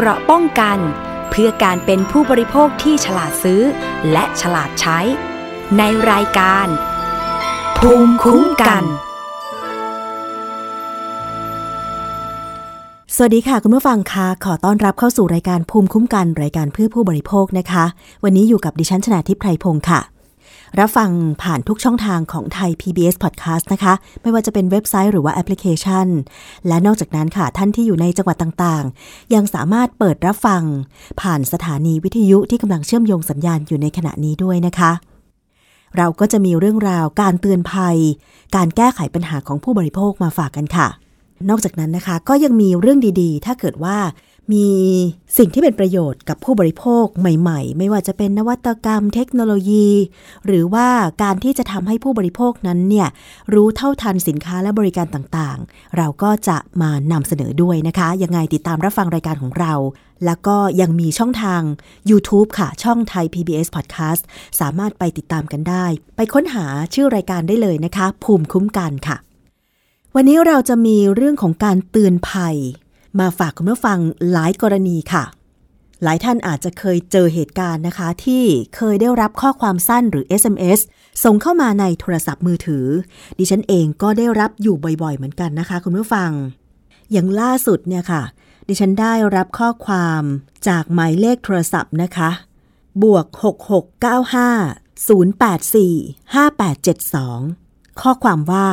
เกราะป้องกัน เพื่อการเป็นผู้บริโภคที่ฉลาดซื้อ และฉลาดใช้ ในรายการ ภูมิคุ้มกัน สวัสดีค่ะคุณผู้ฟังคะขอต้อนรับเข้าสู่รายการภูมิคุ้มกัน รายการเพื่อผู้บริโภคนะคะ วันนี้อยู่กับดิฉันชนาทิพไพรพงศ์ค่ะ รับฟังผ่านทุกช่องทางของไทย PBS Podcast นะคะ ไม่ว่าจะเป็นเว็บไซต์หรือว่าแอปพลิเคชัน และนอกจากนั้นค่ะท่านที่อยู่ในจังหวัดต่างๆ ยังสามารถเปิดรับฟัง ผ่านสถานีวิทยุที่กำลังเชื่อมโยงสัญญาณอยู่ในขณะนี้ด้วยนะคะ เราก็จะมีเรื่องราวการเตือนภัย การแก้ไขปัญหาของผู้บริโภคมาฝากกันค่ะ นอกจากนั้นนะคะ ก็ยังมีเรื่องดีๆ ถ้าเกิดว่า มีสิ่งที่เป็นประโยชน์กับผู้บริโภคใหม่ ๆ ไม่ว่าจะเป็นนวัตกรรมเทคโนโลยี หรือว่าการที่จะทำให้ผู้บริโภคนั้นเนี่ยรู้เท่าทันสินค้าและบริการต่างๆ เราก็จะมานำเสนอด้วยนะคะ ยังไงติดตามรับฟังรายการของเรา แล้วก็ยังมีช่องทาง YouTube ค่ะ ช่องไทย PBS Podcast สามารถไปติดตามกันได้ ไปค้นหาชื่อรายการได้เลยนะคะ ภูมิคุ้มกันค่ะ วันนี้เราจะมีเรื่องของการเตือนภัย มาฝากคุณผู้ฟังหลายกรณีค่ะ หลายท่านอาจจะเคยเจอเหตุการณ์นะคะ ที่เคยได้รับข้อความสั้นหรือ SMS ส่งเข้ามาในโทรศัพท์มือถือ ดิฉันเองก็ได้รับอยู่บ่อยๆ เหมือนกันนะคะ คุณผู้ฟัง อย่างล่าสุดเนี่ยค่ะ ดิฉันได้รับข้อความจากหมายเลขโทรศัพท์นะคะ บวก 6695 084 5872 ข้อความว่า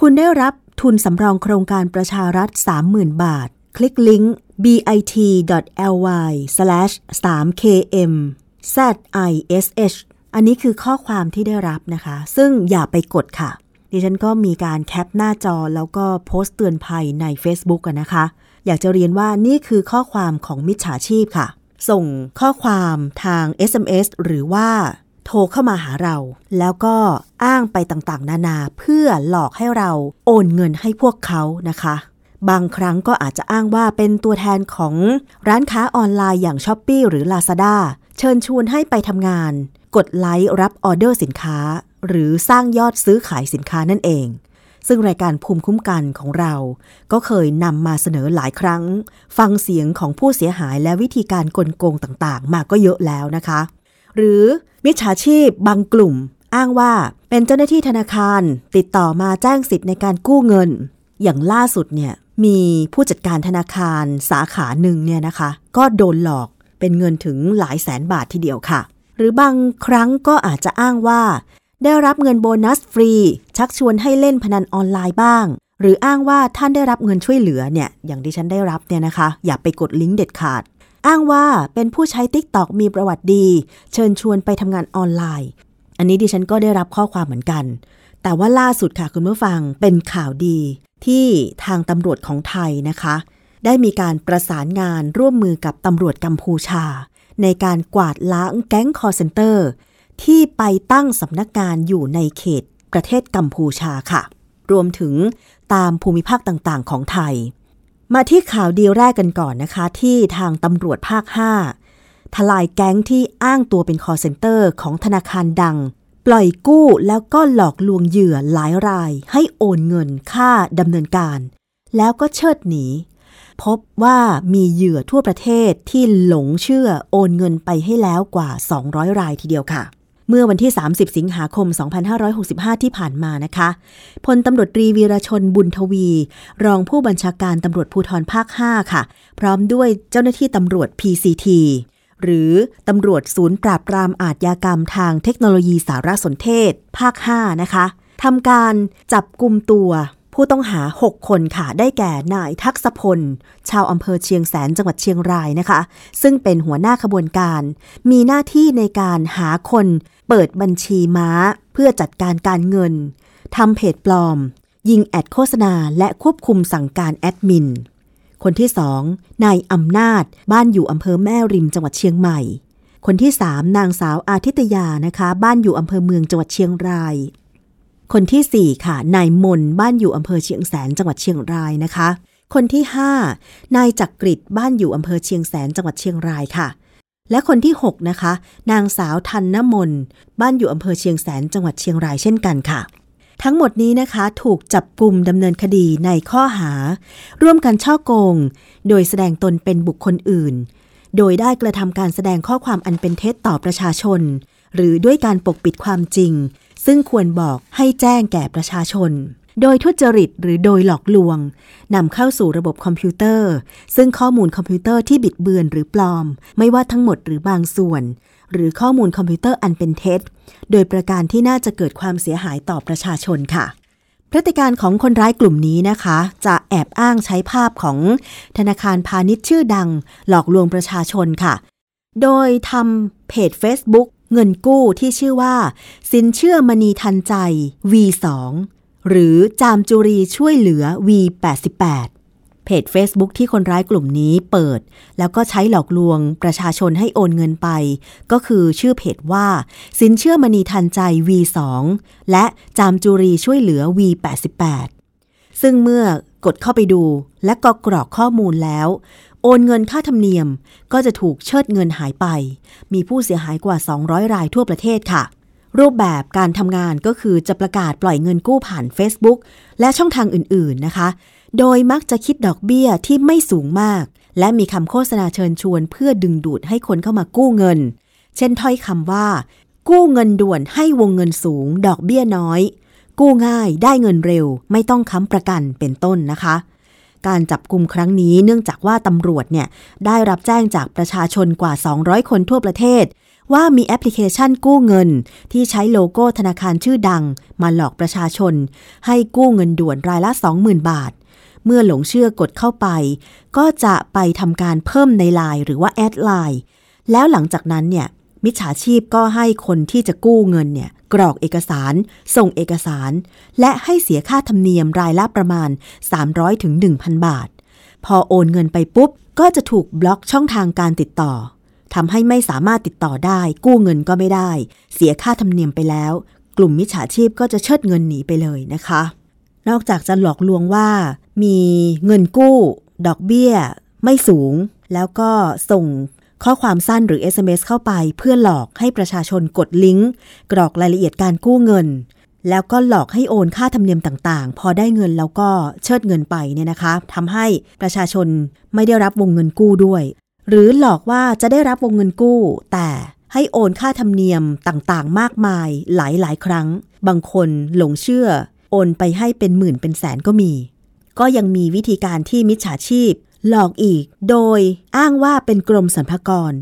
คุณได้รับทุนสำรองโครงการประชารัฐ 30,000 บาท คลิกลิงก์ bit.ly/3km zish อันนี้คือข้อความที่ได้รับนะคะ ซึ่งอย่าไปกดค่ะ ดิฉันก็มีการแคปหน้าจอแล้วก็โพสต์เตือนภัยใน Facebook กันนะคะ อยากจะเรียนว่านี่คือข้อความของมิจฉาชีพค่ะ ส่งข้อความทาง SMS หรือว่าโทรเข้ามาหาเรา แล้วก็อ้างไปต่างๆ นานาเพื่อหลอกให้เราโอนเงินให้พวกเขานะคะ บางครั้งก็อาจจะอ้างว่าเป็นตัวแทนของร้านค้าออนไลน์อย่าง s h อ p e e หรือ Lazada เชิญชวนให้ไปทำงาน กดไลค์รับออเดอร์สินค้า หรือสร้างยอดซื้อขายสินค้านั่นเอง ซึ่งรายการภูมิคุ้มกันของเรา ก็เคยนำมาเสนอหลายครั้ง ฟังเสียงของผู้เสียหายและวิธีการกลโกงต่างๆ มาก็เยอะแล้วนะคะ หรือมิจฉาชีพบางกลุ่ม อ้างว่าเป็นเจ้าหน้าที่ธนาคาร ติดต่อมาแจ้งสิทธิ์ในการกู้เงิน อย่างล่าสุดเนี่ยมีผู้จัดการธนาคารสาขาหนึ่งเนี่ยนะคะ ก็โดนหลอกเป็นเงินถึงหลายแสนบาททีเดียวค่ะ หรือบางครั้งก็อาจจะอ้างว่า ได้รับเงินโบนัสฟรี ชักชวนให้เล่นพนันออนไลน์บ้าง หรืออ้างว่าท่านได้รับเงินช่วยเหลือเนี่ยอย่างที่ฉันได้รับเนี่ยนะคะ อย่าไปกดลิงก์เด็ดขาด อ้างว่าเป็นผู้ใช้ t ิ k t o k มีประวัติดี เชิญชวนไปทำงานออนไลน์ อันนี้ดิฉันก็ได้รับข้อความเหมือนกัน แต่ว่าล่าสุดค่ะคุณผู้ฟังเป็นข่าวดีที่ทางตำรวจของไทยนะคะ ได้มีการประสานงานร่วมมือกับตำรวจกัมพูชา ในการกวาดล้างแก๊งคอร์เซนเตอร์ ที่ไปตั้งสำนักงานอยู่ในเขตประเทศกัมพูชาค่ะ รวมถึงตามภูมิภาคต่างๆ ของไทย มาที่ข่าวดีแรกกันก่อนนะคะ ที่ทางตำรวจภาค 5 ทลายแก๊งที่อ้างตัวเป็น call center ของธนาคารดัง ปล่อยกู้แล้วก็หลอกลวงเหยื่อหลายรายให้โอนเงินค่าดำเนินการ แล้วก็เชิดหนี พบว่ามีเหยื่อทั่วประเทศที่หลงเชื่อโอนเงินไปให้แล้วกว่า 200 รายทีเดียวค่ะ เมื่อวันที่ 30 สิงหาคม 2565 ที่ผ่านมานะคะพลตำรวจตรีวีรชนบุญทวี รองผู้บัญชาการตำรวจภูธรภาค 5 ค่ะ พร้อมด้วยเจ้าหน้าที่ตำรวจ PCT หรือตำรวจศูนย์ปราบปรามอาทยากรรมทางเทคโนโลยีสารสนเทศ ภาค 5 นะคะทำการจับกลุ่มตัวผู้ต้องหา 6 คนค่ะ ได้แก่นายทักษพล ชาวอำเภอเชียงแสนจังหวัดเชียงรายนะคะ ซึ่งเป็นหัวหน้าขบวนการ มีหน้าที่ในการหาคน เปิดบัญชีม้า เพื่อจัดการการเงินทำเพจปลอม ยิงแอดโฆษณาและควบคุมสั่งการแอดมิน คนที่สองนายอำนาจ บ้านอยู่อำเภอแม่ริมจังหวัดเชียงใหม่ คนที่สามนางสาวอาทิตยานะคะ บ้านอยู่อำเภอเมืองจังหวัดเชียงราย คนที่4ค่ะ นายมน บ้านอยู่อำเภอเชียงแสนจังหวัดเชียงรายนะคะ คนที่5นายจักกริดบ้านอยู่อำเภอเชียงแสนจังหวัดเชียงรายค่ะและคนที่ 6 นะคะ นางสาวทันนมน บ้านอยู่อำเภอเชียงแสนจังหวัดเชียงรายเช่นกันค่ะ ทั้งหมดนี้นะคะถูกจับกลุ่มดำเนินคดีในข้อหา ร่วมกันช่อโกง โดยแสดงตนเป็นบุคคลอื่น โดยได้กระทำการแสดงข้อความอันเป็นเท็จต่อประชาชน หรือด้วยการปกปิดความจริง ซึ่งควรบอกให้แจ้งแก่ประชาชน โดยทุจริตหรือโดยหลอกลวงนำเข้าสู่ระบบคอมพิวเตอร์ ซึ่งข้อมูลคอมพิวเตอร์ที่บิดเบือนหรือปลอม ไม่ว่าทั้งหมดหรือบางส่วน หรือข้อมูลคอมพิวเตอร์อันเป็นเท็จ โดยประการที่น่าจะเกิดความเสียหายต่อประชาชนค่ะ พฤติการของคนร้ายกลุ่มนี้นะคะ จะแอบอ้างใช้ภาพของธนาคารพาณิชย์ชื่อดัง หลอกลวงประชาชนค่ะ โดยทำเพจ Facebook เงินกู้ที่ชื่อว่า สินเชื่อมณีทันใจ V2 หรือจามจุรีช่วยเหลือ V88 เพจ Facebook ที่คนร้ายกลุ่มนี้เปิด แล้วก็ใช้หลอกลวงประชาชนให้โอนเงินไป ก็คือชื่อเพจว่า สินเชื่อมณีทันใจ V2 และจามจุรีช่วยเหลือ V88 ซึ่งเมื่อกดเข้าไปดูและก็กรอกข้อมูลแล้ว โอนเงินค่าธรรมเนียมก็จะถูกเชิดเงินหายไป มีผู้เสียหายกว่า 200 รายทั่วประเทศค่ะ รูปแบบการทำงานก็คือจะประกาศปล่อยเงินกู้ผ่าน Facebook และช่องทางอื่น ๆนะคะ โดยมักจะคิดดอกเบี้ยที่ไม่สูงมาก และมีคำโฆษณาเชิญชวนเพื่อดึงดูดให้คนเข้ามากู้เงิน เช่นถ้อยคำว่า กู้เงินด่วนให้วงเงินสูง ดอกเบี้ยน้อย กู้ง่ายได้เงินเร็ว ไม่ต้องค้ำประกันเป็นต้นนะคะการจับกลุ่มครั้งนี้เนื่องจากว่าตำรวจเนี่ยได้รับแจ้งจากประชาชนกว่า 200 คนทั่วประเทศ ว่ามีแอปพลิเคชันกู้เงิน ที่ใช้โลโก้ธนาคารชื่อดัง มาหลอกประชาชน ให้กู้เงินด่วนรายละ 20,000 บาท เมื่อหลงเชื่อกดเข้าไป ก็จะไปทำการเพิ่มในไลน์หรือว่า add ไลน์แล้วหลังจากนั้นเนี่ยมิจฉาชีพก็ให้คนที่จะกู้เงินเนี่ยกรอกเอกสาร ส่งเอกสาร และให้เสียค่าธรรมเนียมรายละประมาณ300ถึง1,000 บาท พอโอนเงินไปปุ๊บ ก็จะถูกบล็อกช่องทางการติดต่อทำให้ไม่สามารถติดต่อได้ กู้เงินก็ไม่ได้ เสียค่าธรรมเนียมไปแล้ว กลุ่มมิจฉาชีพก็จะเชิดเงินหนีไปเลยนะคะ นอกจากจะหลอกลวงว่า มีเงินกู้ ดอกเบี้ย ไม่สูง แล้วก็ส่งข้อความสั้นหรือ SMS เข้าไปเพื่อหลอกให้ประชาชนกดลิงก์ กรอกรายละเอียดการกู้เงิน แล้วก็หลอกให้โอนค่าธรรมเนียมต่างๆ พอได้เงินแล้วก็เชิดเงินไปเนี่ยนะคะทำให้ประชาชนไม่ได้รับวงเงินกู้ด้วย หรือหลอกว่าจะได้รับวงเงินกู้ แต่ให้โอนค่าธรรมเนียมต่างๆ มากมายหลายๆครั้ง บางคนหลงเชื่อ โอนไปให้เป็นหมื่นเป็นแสนก็มี ก็ยังมีวิธีการที่มิจฉาชีพ หลอกอีก โดยอ้างว่าเป็นกรมสรรพากร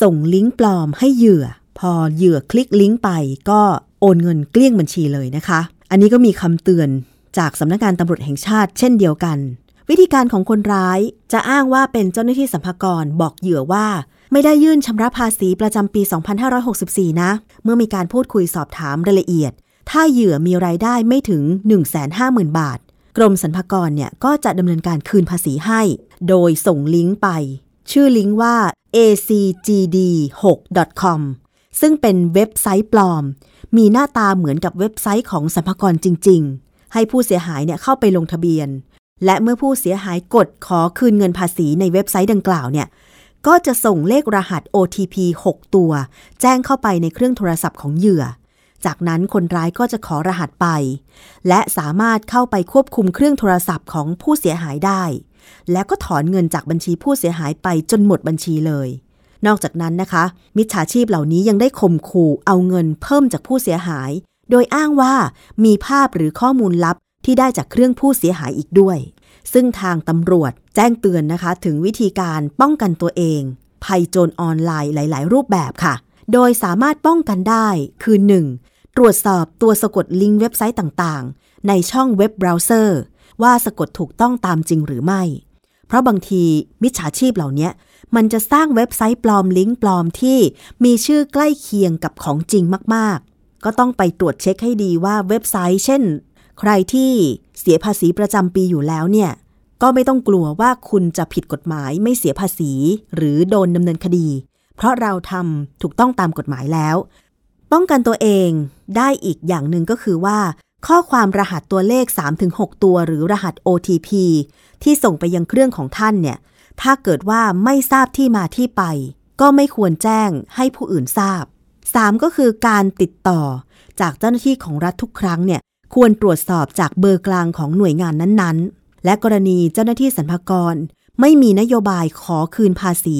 ส่งลิงก์ปลอมให้เหยื่อ พอเหยื่อคลิกลิงก์ไป ก็โอนเงินเกลี้ยงบัญชีเลยนะคะ อันนี้ก็มีคำเตือนจากสำนักงานตำรวจแห่งชาติเช่นเดียวกัน วิธีการของคนร้ายจะอ้างว่าเป็นเจ้าหน้าที่สรรพากรบอกเหยื่อว่า ไม่ได้ยื่นชำระภาษีประจำปี 2564 นะ เมื่อมีการพูดคุยสอบถามรายละเอียด ถ้าเหยื่อมีรายได้ไม่ถึง 150,000 บาท กรมสรรพากรเนี่ยก็จะดำเนินการคืนภาษีให้ โดยส่งลิงก์ไป ชื่อลิงก์ว่า acgd6.com ซึ่งเป็นเว็บไซต์ปลอม มีหน้าตาเหมือนกับเว็บไซต์ของสรรพากรจริง ๆ ให้ผู้เสียหายเนี่ยเข้าไปลงทะเบียน และเมื่อผู้เสียหายกดขอคืนเงินภาษีในเว็บไซต์ดังกล่าวเนี่ยก็จะส่งเลขรหัส OTP 6 ตัว แจ้งเข้าไปในเครื่องโทรศัพท์ของเหยื่อ จากนั้นคนร้ายก็จะขอรหัสไป และสามารถเข้าไปควบคุมเครื่องโทรศัพท์ของผู้เสียหายได้ แล้วก็ถอนเงินจากบัญชีผู้เสียหายไปจนหมดบัญชีเลย นอกจากนั้นนะคะ มิจฉาชีพเหล่านี้ยังได้ข่มขู่เอาเงินเพิ่มจากผู้เสียหาย โดยอ้างว่ามีภาพหรือข้อมูลลับที่ได้จากเครื่องผู้เสียหายอีกด้วย ซึ่งทางตำรวจแจ้งเตือนนะคะ ถึงวิธีการป้องกันตัวเอง ภัยโจรออนไลน์หลาย ๆ รูปแบบค่ะ โดยสามารถป้องกันได้คือ 1. ตรวจสอบตัวสะกดลิงก์เว็บไซต์ต่างๆ ในช่องเว็บเบราว์เซอร์ ว่าสะกดถูกต้องตามจริงหรือไม่ เพราะบางทีมิจฉาชีพเหล่านี้มันจะสร้างเว็บไซต์ปลอมลิงก์ปลอมที่มีชื่อใกล้เคียงกับของจริงมากๆ ก็ต้องไปตรวจเช็คให้ดีว่าเว็บไซต์ เช่น ใครที่เสียภาษีประจำปีอยู่แล้วเนี่ยก็ไม่ต้องกลัวว่าคุณจะผิดกฎหมายไม่เสียภาษี หรือโดนดำเนินคดี เพราะเราทำถูกต้องตามกฎหมายแล้ว ป้องกันตัวเองได้อีกอย่างหนึ่งก็คือว่า ข้อความรหัสตัวเลข 3-6 ตัวหรือรหัส OTP ที่ส่งไปยังเครื่องของท่านเนี่ย ถ้าเกิดว่าไม่ทราบที่มาที่ไป ก็ไม่ควรแจ้งให้ผู้อื่นทราบ 3 ก็คือการติดต่อ จากเจ้าหน้าที่ของรัฐทุกครั้งเนี่ยควรตรวจสอบจากเบอร์กลางของหน่วยงานนั้นๆ และกรณีเจ้าหน้าที่สรรพากร ไม่มีนโยบายขอคืนภาษี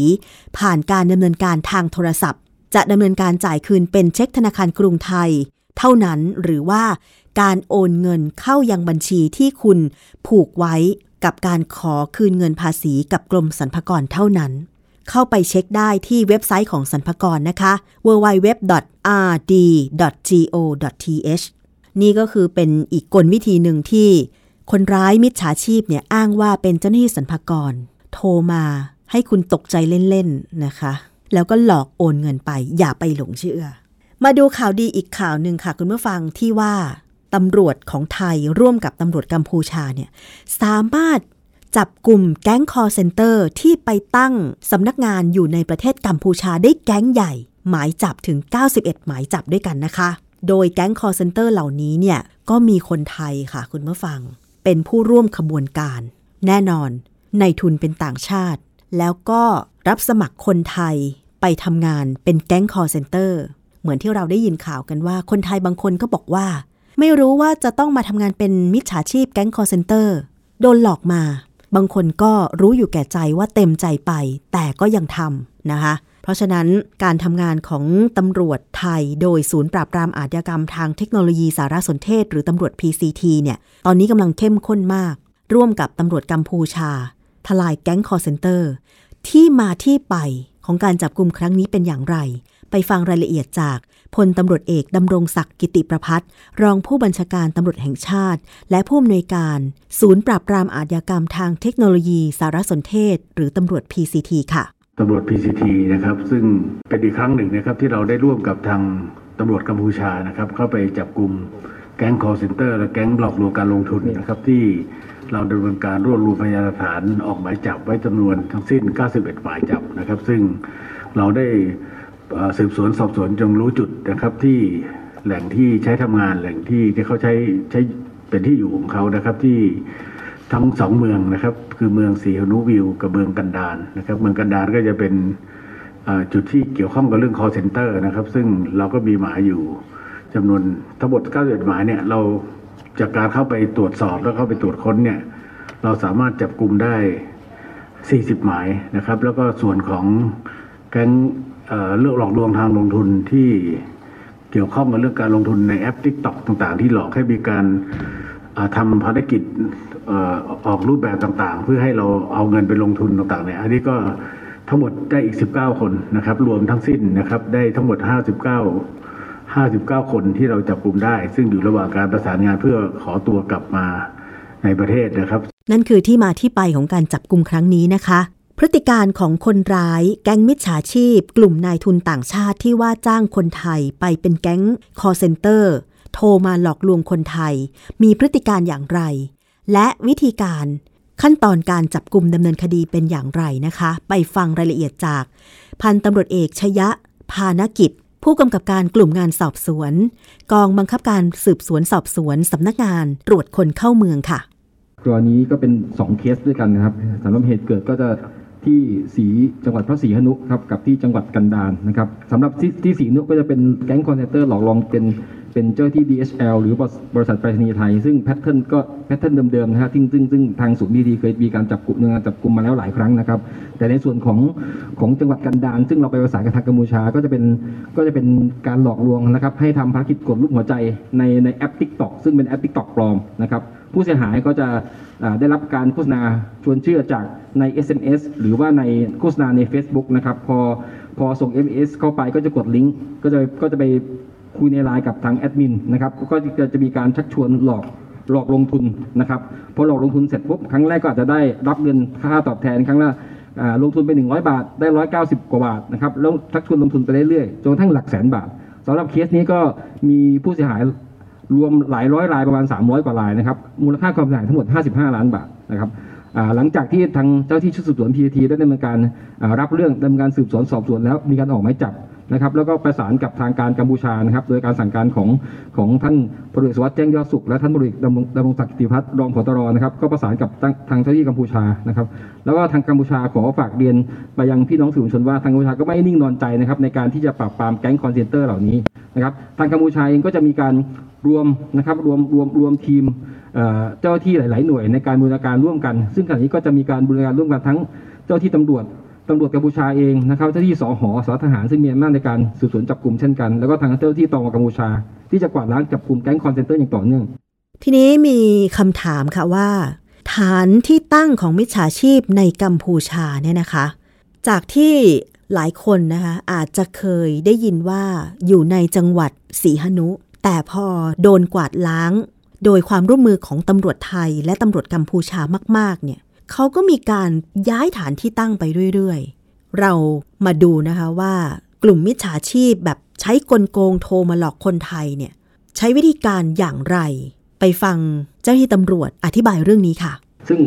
ผ่านการดำเนินการทางโทรศัพท์ จะดำเนินการจ่ายคืนเป็นเช็คธนาคารกรุงไทย เท่านั้นหรือว่าการโอนเงินเข้ายังบัญชีที่คุณผูกไว้กับการขอคืนเงินภาษีกับกรมสรรพากรเท่านั้น เข้าไปเช็คได้ที่เว็บไซต์ของสรรพากรนะคะ www.rd.go.th นี่ก็คือเป็นอีกกลวิธีหนึ่งที่ คนร้ายมิจฉาชีพเนี่ยอ้างว่าเป็นเจ้าหน้าที่สรรพากร โทรมาให้คุณตกใจเล่น ๆ นะคะ แล้วก็หลอกโอนเงินไป อย่าไปหลงเชื่อ มาดูข่าวดีอีกข่าวหนึ่งค่ะ คุณผู้ฟังที่ว่าตำรวจของไทยร่วมกับตำรวจกัมพูชาเนี่ยสามารถจับกลุ่มแก๊งคอร์เซนเตอร์ที่ไปตั้งสำนักงานอยู่ในประเทศกัมพูชาได้แก๊งใหญ่ หมายจับถึง 91 หมายจับด้วยกันนะคะ โดยแก๊งคอลเซ็นเตอร์เหล่านี้เนี่ยก็มีคนไทยค่ะคุณผู้ฟัง เป็นผู้ร่วมขบวนการ แน่นอนนายทุนเป็นต่างชาติ แล้วก็รับสมัครคนไทย ไปทำงานเป็นแก๊งคอลเซ็นเตอร์เหมือนที่เราได้ยินข่าวกันว่า คนไทยบางคนก็บอกว่า ไม่รู้ว่าจะต้องมาทำงานเป็นมิจฉาชีพแก๊งคอลเซ็นเตอร์โดนหลอกมา บางคนก็รู้อยู่แก่ใจว่าเต็มใจไป แต่ก็ยังทำนะคะเพราะฉะนั้นการทำงานของตำรวจไทยโดยศูนย์ปราบปรามอาชญากรรมทางเทคโนโลยีสารสนเทศ หรือตำรวจ PCT เนี่ย ตอนนี้กำลังเข้มข้นมาก ร่วมกับตำรวจกัมพูชา ทลายแก๊งคอร์เซนเตอร์ ที่มาที่ไปของการจับกลุ่มครั้งนี้เป็นอย่างไร ไปฟังรายละเอียดจากพลตำรวจเอกดำรงศักดิ์กิติประพัฒรองผู้บัญชาการตำรวจแห่งชาติ และผู้อำนวยการ ศูนย์ปราบปรามอาชญากรรมทางเทคโนโลยีสารสนเทศ หรือตำรวจ PCT ค่ะตำรวจ PCT นะครับซึ่งเป็นอีกครั้งหนึ่งนะครับที่เราได้ร่วมกับทางตำรวจกัมพูชานะครับเข้าไปจับกลุ่มแก๊งคอร์เซนเตอร์และแก๊งหลอกลวงการลงทุนนะครับที่ เราดำเนินการรวบรวมพยานหลักฐานออกหมายจับไว้จำนวนทั้งสิ้น 91 หมายจับนะครับ ซึ่งเราได้สืบสวนสอบสวนจนรู้จุดนะครับที่แหล่งที่ใช้ทำงานแหล่งที่ที่เขาใช้ใช้เป็นที่อยู่ของเขานะครับที่ทั้งสองเมืองนะครับ คือเมืองสีหนุวิวกับเมืองกันดารนะครับ เมืองกันดารก็จะเป็นจุดที่เกี่ยวข้องกับเรื่อง call center นะครับ ซึ่งเราก็มีหมายอยู่จำนวนทั้งหมด 91 หมายเนี่ยเรา จากการเข้าไปตรวจสอบแล้วเข้าไปตรวจค้นเนี่ย เราสามารถจับกลุ่มได้ 40 หมายนะครับ แล้วก็ส่วนของแก๊งเอ่อเลือกหลอกลวงทางลงทุนที่เกี่ยวข้องกับเรื่องการลงทุนในแอป TikTok ต่างๆ ที่หลอกให้มีการอ่าทำภารกิจออออกรูปแบบต่างๆ เพื่อให้เราเอาเงินไปลงทุนต่างๆเนี่ยอันนี้ก็ทั้งหมดได้อีก 19 คนนะครับ รวมทั้งสิ้นนะครับ ได้ทั้งหมด 59 59 คนที่เราจับกลุ่มได้ ซึ่งอยู่ระหว่างการประสานงานเพื่อขอตัวกลับมาในประเทศนะครับ นั่นคือที่มาที่ไปของการจับกลุ่มครั้งนี้นะคะ พฤติการของคนร้ายแก๊งมิจฉาชีพ กลุ่มนายทุนต่างชาติที่ว่าจ้างคนไทยไปเป็นแก๊งคอเซนเตอร์ โทรมาหลอกลวงคนไทย มีพฤติการอย่างไร และวิธีการขั้นตอนการจับกลุ่มดำเนินคดีเป็นอย่างไรนะคะ ไปฟังรายละเอียดจาก พันตำรวจเอกชยะ พานกิจ ผู้กำกับการกลุ่มงานสอบสวน กองบังคับการสืบสวนสอบสวนสำนักงานตรวจคนเข้าเมืองค่ะตัวนี้ก็เป็น 2 เคสด้วยกันนะครับสำหรับเหตุเกิดก็จะที่สีจังหวัดพระศรีหนุครับกับที่จังหวัดกันดารนะครับสำหรับที่ที่สีหนุก็จะเป็นแก๊งคอลเซ็นเตอร์หลอกลวงเป็น เป็นเจ้าที่ DHL หรือบริษัทไปรษณีย์ไทย ซึ่ง pattern ก็ pattern เดิมๆนะฮะซึ่งซึ่งซึ่งทางศูนย์ PCT เคยมีการจับกลุ่มงานจับกลุ่มมาแล้วหลายครั้งนะครับ แต่ในส่วนของของจังหวัดกันดาลซึ่งเราไปประสานกับทางกัมพูชาก็จะเป็นก็จะเป็นการหลอกลวงนะครับ ให้ทำภารกิจกดรูปหัวใจในในแอป TikTok ซึ่งเป็นแอป TikTok ปลอมนะครับผู้เสียหายก็จะได้รับการโฆษณาชวนเชื่อจากใน SMS หรือว่าในโฆษณาใน Facebook นะครับพอพอส่ง SMS เข้าไปก็จะกดลิงก์ก็จะก็จะไป คุยในไลน์กับทางแอดมินนะครับก็จะจะมีการชักชวนหลอกหลอกลงทุนนะครับพอหลอกลงทุนเสร็จปุ๊บครั้งแรกก็อาจจะได้รับเงินค่าตอบแทนครั้งละลงทุนไป 100 บาท ได้ 190 กว่าบาทนะครับแล้วชักชวนลงทุนไปเรื่อยๆจนทั่งหลักแสนบาทสำหรับเคสนี้ก็มีผู้เสียหายรวมหลายร้อยรายประมาณ 300 กว่ารายนะครับมูลค่าความเสียหายทั้งหมด 55 ล้านบาทนะครับหลังจากที่ทางเจ้าที่ชุดสืบสวน PCT ได้ดำเนินการรับเรื่องดำเนินการสืบสวนสอบสวนแล้วมีการออกหมายจับ นะครับแล้วก็ประสานกับทางการกัมพูชานะครับโดยการสั่งการของของท่านพลเอกสุวัฒน์แจ้งยอดสุขและท่านพลเอกดำรงดำรงศักดิ์ กิตติประภัสร์รองผบตรนะครับก็ประสานกับทางเจ้าหน้าที่กัมพูชานะครับแล้วก็ทางกัมพูชาขอฝากเรียนไปยังพี่น้องสื่อมวลชนว่าทางกัมพูชาก็ไม่นิ่งนอนใจนะครับในการที่จะปราบปรามแก๊งคอลเซ็นเตอร์เหล่านี้นะครับทางกัมพูชาเองก็จะมีการรวมนะครับรวมรวมรวมทีมเจ้าหน้าที่หลาย ๆ หน่วยในการบูรณาการร่วมกัน ซึ่งขณะนี้ก็จะมีการบูรณาการร่วมกันทั้งเจ้าหน้าที่ตำรวจ ตำรวจกัมพูชาเองนะครับเจ้าหน้าที่สหอสทหารซึ่งมีอำนาจในการสืบสวนจับกลุ่มเช่นกัน แล้วก็ทางเจ้าหน้าที่ตมกัมพูชา ที่จะกวาดล้างจับกุมแก๊งคอลเซ็นเตอร์อย่างต่อเนื่อง ทีนี้มีคำถามค่ะว่า ฐานที่ตั้งของมิจฉาชีพในกัมพูชาเนี่ยนะคะ จากที่หลายคนนะคะอาจจะเคยได้ยินว่าอยู่ในจังหวัดสีหนุ แต่พอโดนกวาดล้าง โดยความร่วมมือของตำรวจไทยและตำรวจกัมพูชามาก ๆ เนี่ย เขาก็มีการย้ายฐานที่ตั้งไปเรื่อยๆ เรามาดูนะคะว่ากลุ่มมิจฉาชีพแบบใช้กลโกงโทรมาหลอกคนไทยเนี่ยใช้วิธีการอย่างไร ไปฟังเจ้าหน้าที่ตำรวจอธิบายเรื่องนี้ค่ะ ซึ่ง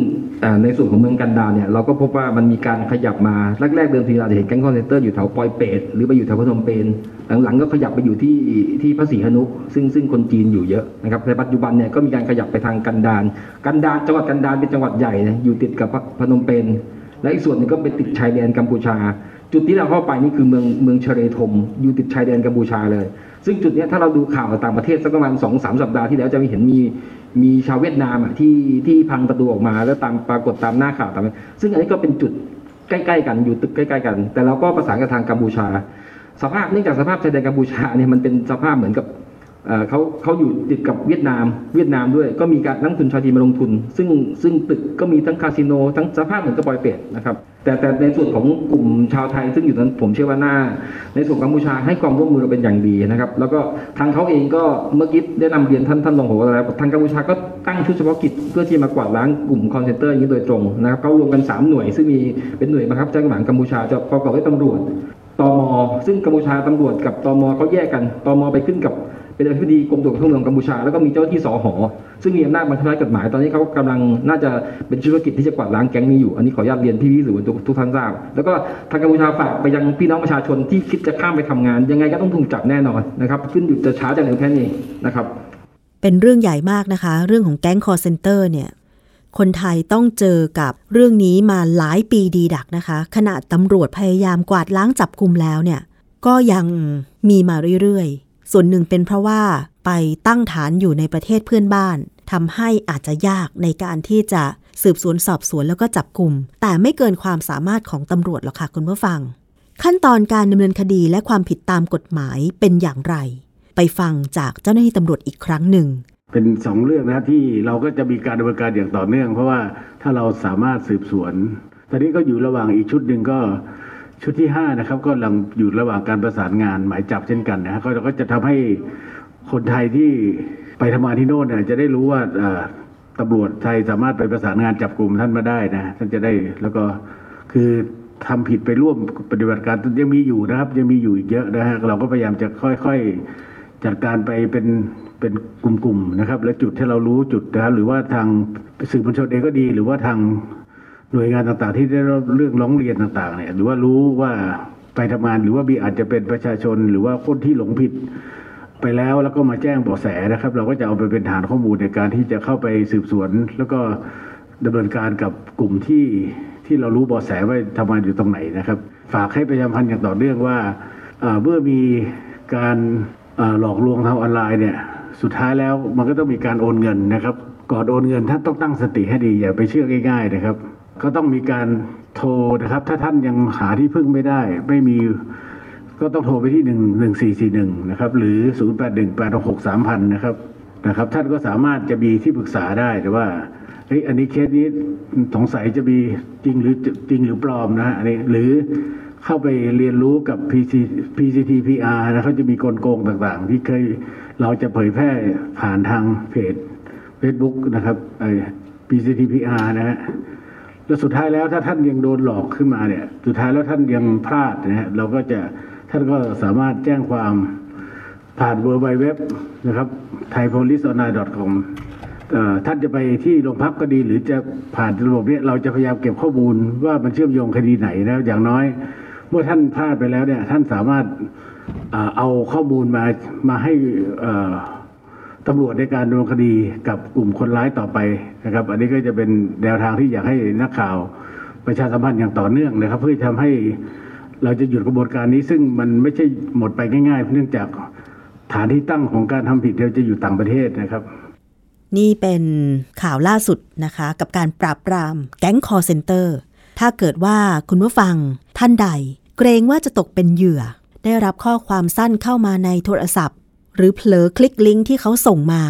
ในส่วนของเมืองกันดารเนี่ยเราก็พบว่ามันมีการขยับมาแรกๆเดิมทีเราจะเห็นแก๊งคอลเซ็นเตอร์อยู่แถวปอยเปตหรือไปอยู่แถวพนมเปญหลังๆก็ขยับไปอยู่ที่ที่พระสีหนุซึ่งซึ่งคนจีนอยู่เยอะนะครับในปัจจุบันเนี่ยก็มีการขยับไปทางกันดาลกันดาลจังหวัดกันดาลเป็นจังหวัดใหญ่นะอยู่ติดกับพนมเปญและอีกส่วนหนึ่งก็เป็นติดชายแดนกัมพูชา จุดที่เราเข้าไปนี่คือเมืองเมืองเชเรทมอยู่ติดชายแดนกัมพูชาเลย ซึ่งจุดนี้ถ้าเราดูข่าวต่างประเทศสักประมาณสองสามสัปดาห์ที่แล้วจะมีเห็นมี มีชาวเวียดนามอะที่ที่พังประตูออกมาแล้วตามปรากฏตามหน้าข่าวตามซึ่งอันนี้ก็เป็นจุดใกล้ๆกันอยู่ตึกใกล้ๆกัน แต่เราก็ประสานกับทางกัมพูชา สภาพเนื่องจากสภาพชายแดนกัมพูชาเนี่ยมันเป็นสภาพเหมือนกับ เขาเขาอยู่ติดกับเวียดนามเวียดนามด้วย ก็มีการนักทุนชาวจีนมาลงทุน ซึ่งซึ่งตึกก็มีทั้งคาสิโน ทั้งสภาพเหมือนกับปอยเป็ดนะครับแต่แต่ในส่วนของกลุ่มชาวไทย ซึ่งอยู่นั้นผมเชื่อว่าหน้า ในส่วนกัมพูชาให้ความร่วมมือเราเป็นอย่างดีนะครับ แล้วก็ทางเขาเองก็เมื่อกี้ได้นำเรียนท่านท่านรองผบแล้วทางกัมพูชาก็ตั้งชุดเฉพาะกิจเพื่อที่มากวาดล้างกลุ่มคอลเซ็นเตอร์อย่างนี้โดยตรงนะครับเขารวมกันสามหน่วย ซึ่งมีเป็นหน่วยบังคับใช้กฎหมายกัมพูชาจะประกอบด้วยตำรวจตมซึ่งกัมพูชาตำรวจกับตมเขาแยกกันตมไปขึ้นกับ เป็นอธิบดีกรมตรวจคนเข้าเมืองกัมพูชา แล้วก็มีเจ้าที่สอหอ ซึ่งมีอำนาจบังคับใช้กฎหมาย ตอนนี้เขากำลังน่าจะเป็นธุรกิจที่จะกวาดล้างแก๊งนี้อยู่ อันนี้ขออนุญาตเรียนพี่พี่สื่อมวลชนทุกท่านทราบ แล้วก็ทางกัมพูชาฝากไปยังพี่น้องประชาชนที่คิดจะข้ามไปทำงาน ยังไงก็ต้องถูกจับแน่นอนนะครับ ขึ้นอยู่จะช้าจะเร็วแค่นี้นะครับ เป็นเรื่องใหญ่มากนะคะ เรื่องของแก๊งคอลเซ็นเตอร์เนี่ยคนไทยต้องเจอกับเรื่องนี้มาหลายปีดีดักนะคะ ขณะตำรวจพยายามกวาดล้างจับกลุ่มแล้วเนี่ย ก็ยังมีมาเรื่อยๆ ส่วนหนึ่งเป็นเพราะว่าไปตั้งฐานอยู่ในประเทศเพื่อนบ้านทำให้อาจจะยากในการที่จะสืบสวนสอบสวนแล้วก็จับกลุ่ม แต่ไม่เกินความสามารถของตำรวจหรอกค่ะคุณผู้ฟัง ขั้นตอนการดำเนินคดีและความผิดตามกฎหมายเป็นอย่างไร ไปฟังจากเจ้าหน้าที่ตำรวจอีกครั้งหนึ่ง เป็นสองเรื่องนะที่เราก็จะมีการดำเนินการอย่างต่อเนื่อง เพราะว่าถ้าเราสามารถสืบสวนตอนนี้ก็อยู่ระหว่างอีกชุดหนึ่งก็ ชุดที่ห้านะครับก็กำลังอยู่ระหว่างการประสานงานหมายจับเช่นกันนะฮะก็ก็จะทำให้คนไทยที่ไปทำงานที่โน่นเนี่ยจะได้รู้ว่าตำรวจไทยสามารถไปประสานงานจับกลุ่มท่านมาได้นะท่านจะได้แล้วก็คือทำผิดไปร่วมปฏิบัติการยังมีอยู่นะครับ ยังมีอยู่อีกเยอะนะฮะเราก็พยายามจะค่อยๆจัดการไปเป็นเป็นกลุ่มๆนะครับ และจุดที่เรารู้จุดนะรหรือว่าทางสื่อมวลชนเองก็ดี หรือว่าทาง หน่วยงานต่างๆ ที่ได้รับเรื่องร้องเรียนต่างๆเนี่ยหรือว่ารู้ว่าไปทำงานหรือว่ามีอาจจะเป็นประชาชนหรือว่าคนที่หลงผิดไปแล้วแล้วก็มาแจ้งเบาะแสนะครับ เราก็จะเอาไปเป็นฐานข้อมูลในการที่จะเข้าไปสืบสวน แล้วก็ดำเนินการกับกลุ่มที่ที่เรารู้เบาะแสว่าทำงานอยู่ตรงไหนนะครับ ฝากให้ประชาพันธ์อย่างต่อเนื่องว่าเมื่อมีการหลอกลวงทางออนไลน์เนี่ยสุดท้ายแล้วมันก็ต้องมีการโอนเงินนะครับ ก่อนโอนเงินท่านต้องตั้งสติให้ดีอย่าไปเชื่อง่ายๆนะครับ ก็ต้องมีการโทรนะครับ ถ้าท่านยังหาที่พึ่งไม่ได้ ไม่มีก็ต้องโทรไปที่หนึ่งหนึ่งสี่สี่หนึ่งนะครับ หรือศูนย์แปดหนึ่งแปดหกสามพันนะครับนะครับ ท่านก็สามารถจะมีที่ปรึกษาได้แต่ว่าเฮ้ยอันนี้เคสนี้สงสัยจะมีจริงหรือจริงหรือปลอมนะฮะอันนี้หรือเข้าไปเรียนรู้กับ PC PCTPR นะเขาจะมีกลโกงต่างๆ ที่เคยเราจะเผยแพร่ผ่านทางเพจ Facebook นะครับไอ้ PCTPR นะฮะ แล้วสุดท้ายแล้วถ้าท่านยังโดนหลอกขึ้นมาเนี่ย สุดท้ายแล้วท่านยังพลาดนะฮะเราก็จะท่านก็สามารถแจ้งความผ่านเว็บเว็บนะครับ thaipoliceonline.com เอ่อท่านจะไปที่โรงพักก็ดี หรือจะผ่านระบบเนี้ยเราจะพยายามเก็บข้อมูลว่ามันเชื่อมโยงคดีไหนนะอย่างน้อย เมื่อท่านพลาดไปแล้วเนี่ยท่านสามารถเอาข้อมูลมามาให้ ตำรวจในการดำเนินคดีกับกลุ่มคนร้ายต่อไปนะครับ อันนี้ก็จะเป็นแนวทางที่อยากให้นักข่าวประชาสัมพันธ์อย่างต่อเนื่องนะครับ เพื่อทำให้เราจะหยุดกระบวนการนี้ ซึ่งมันไม่ใช่หมดไปง่าย ๆ เนื่องจากฐานที่ตั้งของการทำผิดเราจะอยู่ต่างประเทศนะครับ นี่เป็นข่าวล่าสุดนะคะ กับการปราบปรามแก๊งคอลเซ็นเตอร์ถ้าเกิดว่าคุณผู้ฟังท่านใด เกรงว่าจะตกเป็นเหยื่อ ได้รับข้อความสั้นเข้ามาในโทรศัพท์ หรือเผลอคลิกลิงก์ที่เขาส่งมา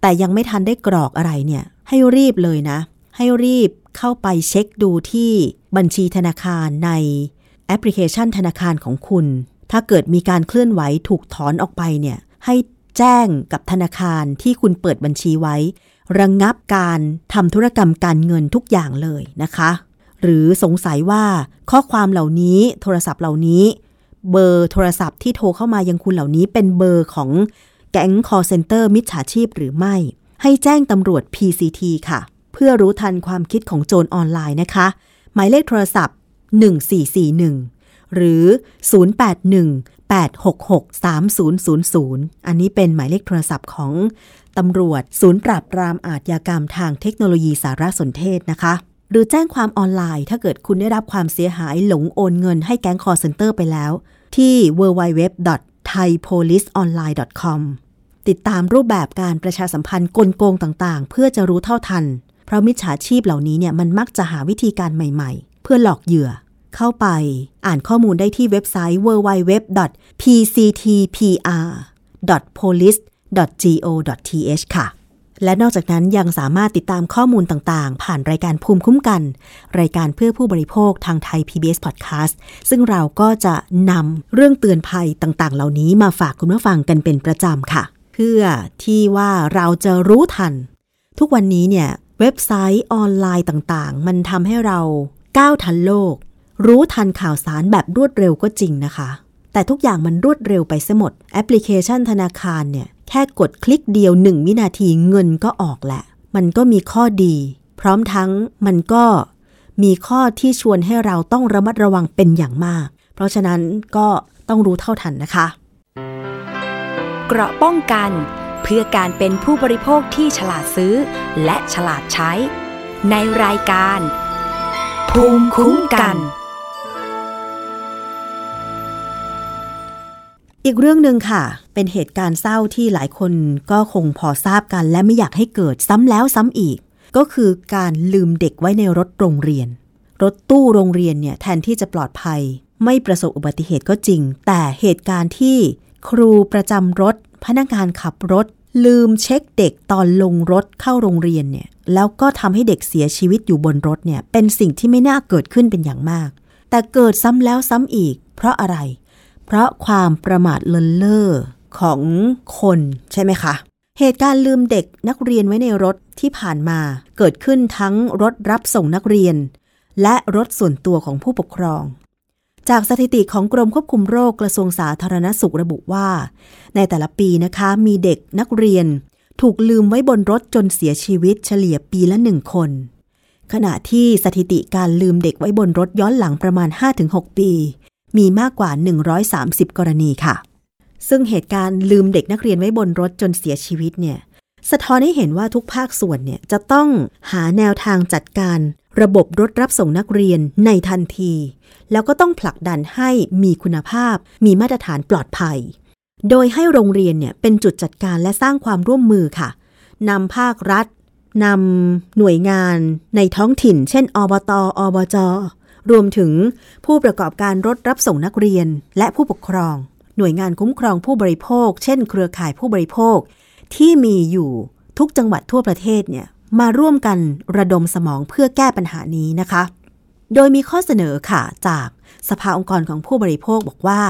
แต่ยังไม่ทันได้กรอกอะไรเนี่ย ให้รีบเลยนะ ให้รีบเข้าไปเช็คดูที่บัญชีธนาคารในแอปพลิเคชันธนาคารของคุณ ถ้าเกิดมีการเคลื่อนไหวถูกถอนออกไปเนี่ยให้แจ้งกับธนาคารที่คุณเปิดบัญชีไว้ ระงับการทำธุรกรรมการเงินทุกอย่างเลยนะคะ หรือสงสัยว่าข้อความเหล่านี้โทรศัพท์เหล่านี้ เบอร์โทรศัพท์ที่โทรเข้ามายังคุณเหล่านี้เป็นเบอร์ของแก๊งคอลเซ็นเตอร์มิจฉาชีพหรือไม่ ให้แจ้งตำรวจ PCT ค่ะ เพื่อรู้ทันความคิดของโจรออนไลน์นะคะ หมายเลขโทรศัพท์ 1441 หรือ 081-866-3000 อันนี้เป็นหมายเลขโทรศัพท์ของตำรวจ ศูนย์ปราบปรามอาชญากรรมทางเทคโนโลยีสารสนเทศนะคะ หรือแจ้งความออนไลน์ ถ้าเกิดคุณได้รับความเสียหายหลงโอนเงินให้แก๊งคอลเซ็นเตอร์ไปแล้ว ที่ www.thaipoliceonline.com ติดตามรูปแบบการประชาสัมพันธ์กลโกงต่างๆ เพื่อจะรู้เท่าทัน เพราะมิจฉาชีพเหล่านี้เนี่ยมันมักจะหาวิธีการใหม่ๆ เพื่อหลอกเหยื่อ เข้าไปอ่านข้อมูลได้ที่เว็บไซต์ www.pctpr.police.go.th ค่ะ และนอกจากนั้นยังสามารถติดตามข้อมูลต่างๆ ผ่านรายการภูมิคุ้มกัน รายการเพื่อผู้บริโภคทางไทย PBS Podcast ซึ่งเราก็จะนำเรื่องเตือนภัยต่างๆ เหล่านี้มาฝากคุณผู้ฟังกันเป็นประจำค่ะ เพื่อที่ว่าเราจะรู้ทัน ทุกวันนี้เนี่ยเว็บไซต์ออนไลน์ต่างๆ มันทำให้เราก้าวทันโลก รู้ทันข่าวสารแบบรวดเร็วก็จริงนะคะ แต่ทุกอย่างมันรวดเร็วไปซะหมด แอปพลิเคชันธนาคารเนี่ยแค่กดคลิกเดียวหนึ่งวินาทีเงินก็ออกแหละ มันก็มีข้อดี พร้อมทั้งมันก็มีข้อที่ชวนให้เราต้องระมัดระวังเป็นอย่างมาก เพราะฉะนั้นก็ต้องรู้เท่าทันนะคะ เกราะป้องกันเพื่อการเป็นผู้บริโภคที่ฉลาดซื้อ และฉลาดใช้ ในรายการ ภูมิคุ้มกัน อีกเรื่องหนึ่งค่ะ เป็นเหตุการณ์เศร้าที่หลายคนก็คงพอทราบกัน และไม่อยากให้เกิดซ้ำแล้วซ้ำอีก ก็คือการลืมเด็กไว้ในรถโรงเรียน รถตู้โรงเรียนเนี่ยแทนที่จะปลอดภัย ไม่ประสบอุบัติเหตุก็จริง แต่เหตุการณ์ที่ครูประจำรถ พนักงานขับรถ ลืมเช็คเด็กตอนลงรถเข้าโรงเรียนเนี่ยแล้วก็ทำให้เด็กเสียชีวิตอยู่บนรถเนี่ยเป็นสิ่งที่ไม่น่าเกิดขึ้นเป็นอย่างมาก แต่เกิดซ้ำแล้วซ้ำอีก เพราะอะไร เพราะความประมาทเลินเล่อของคนใช่ไหมคะ เหตุการณ์ลืมเด็กนักเรียนไว้ในรถที่ผ่านมาเกิดขึ้นทั้งรถรับส่งนักเรียน และรถส่วนตัวของผู้ปกครอง จากสถิติของกรมควบคุมโรคกระทรวงสาธารณสุขระบุว่า ในแต่ละปีนะคะมีเด็กนักเรียน ถูกลืมไว้บนรถจนเสียชีวิตเฉลี่ยปีละหนึ่งคน ขณะที่สถิติการลืมเด็กไว้บนรถย้อนหลังประมาณ 5-6 ปี มีมากกว่า 130 กรณีค่ะ ซึ่งเหตุการณ์ลืมเด็กนักเรียนไว้บนรถจนเสียชีวิตเนี่ย สะท้อนให้เห็นว่าทุกภาคส่วนเนี่ยจะต้องหาแนวทางจัดการระบบรถรับส่งนักเรียนในทันที แล้วก็ต้องผลักดันให้มีคุณภาพ มีมาตรฐานปลอดภัย โดยให้โรงเรียนเนี่ยเป็นจุดจัดการและสร้างความร่วมมือค่ะนำภาครัฐนำหน่วยงานในท้องถิ่น เช่น อบต อบจ รวมถึงผู้ประกอบการรถรับส่งนักเรียน และผู้ปกครอง หน่วยงานคุ้มครองผู้บริโภค เช่น เครือข่ายผู้บริโภค ที่มีอยู่ทุกจังหวัดทั่วประเทศเนี่ยมาร่วมกันระดมสมองเพื่อแก้ปัญหานี้นะคะ โดยมีข้อเสนอค่ะจากสภาองค์กรของผู้บริโภคบอกว่า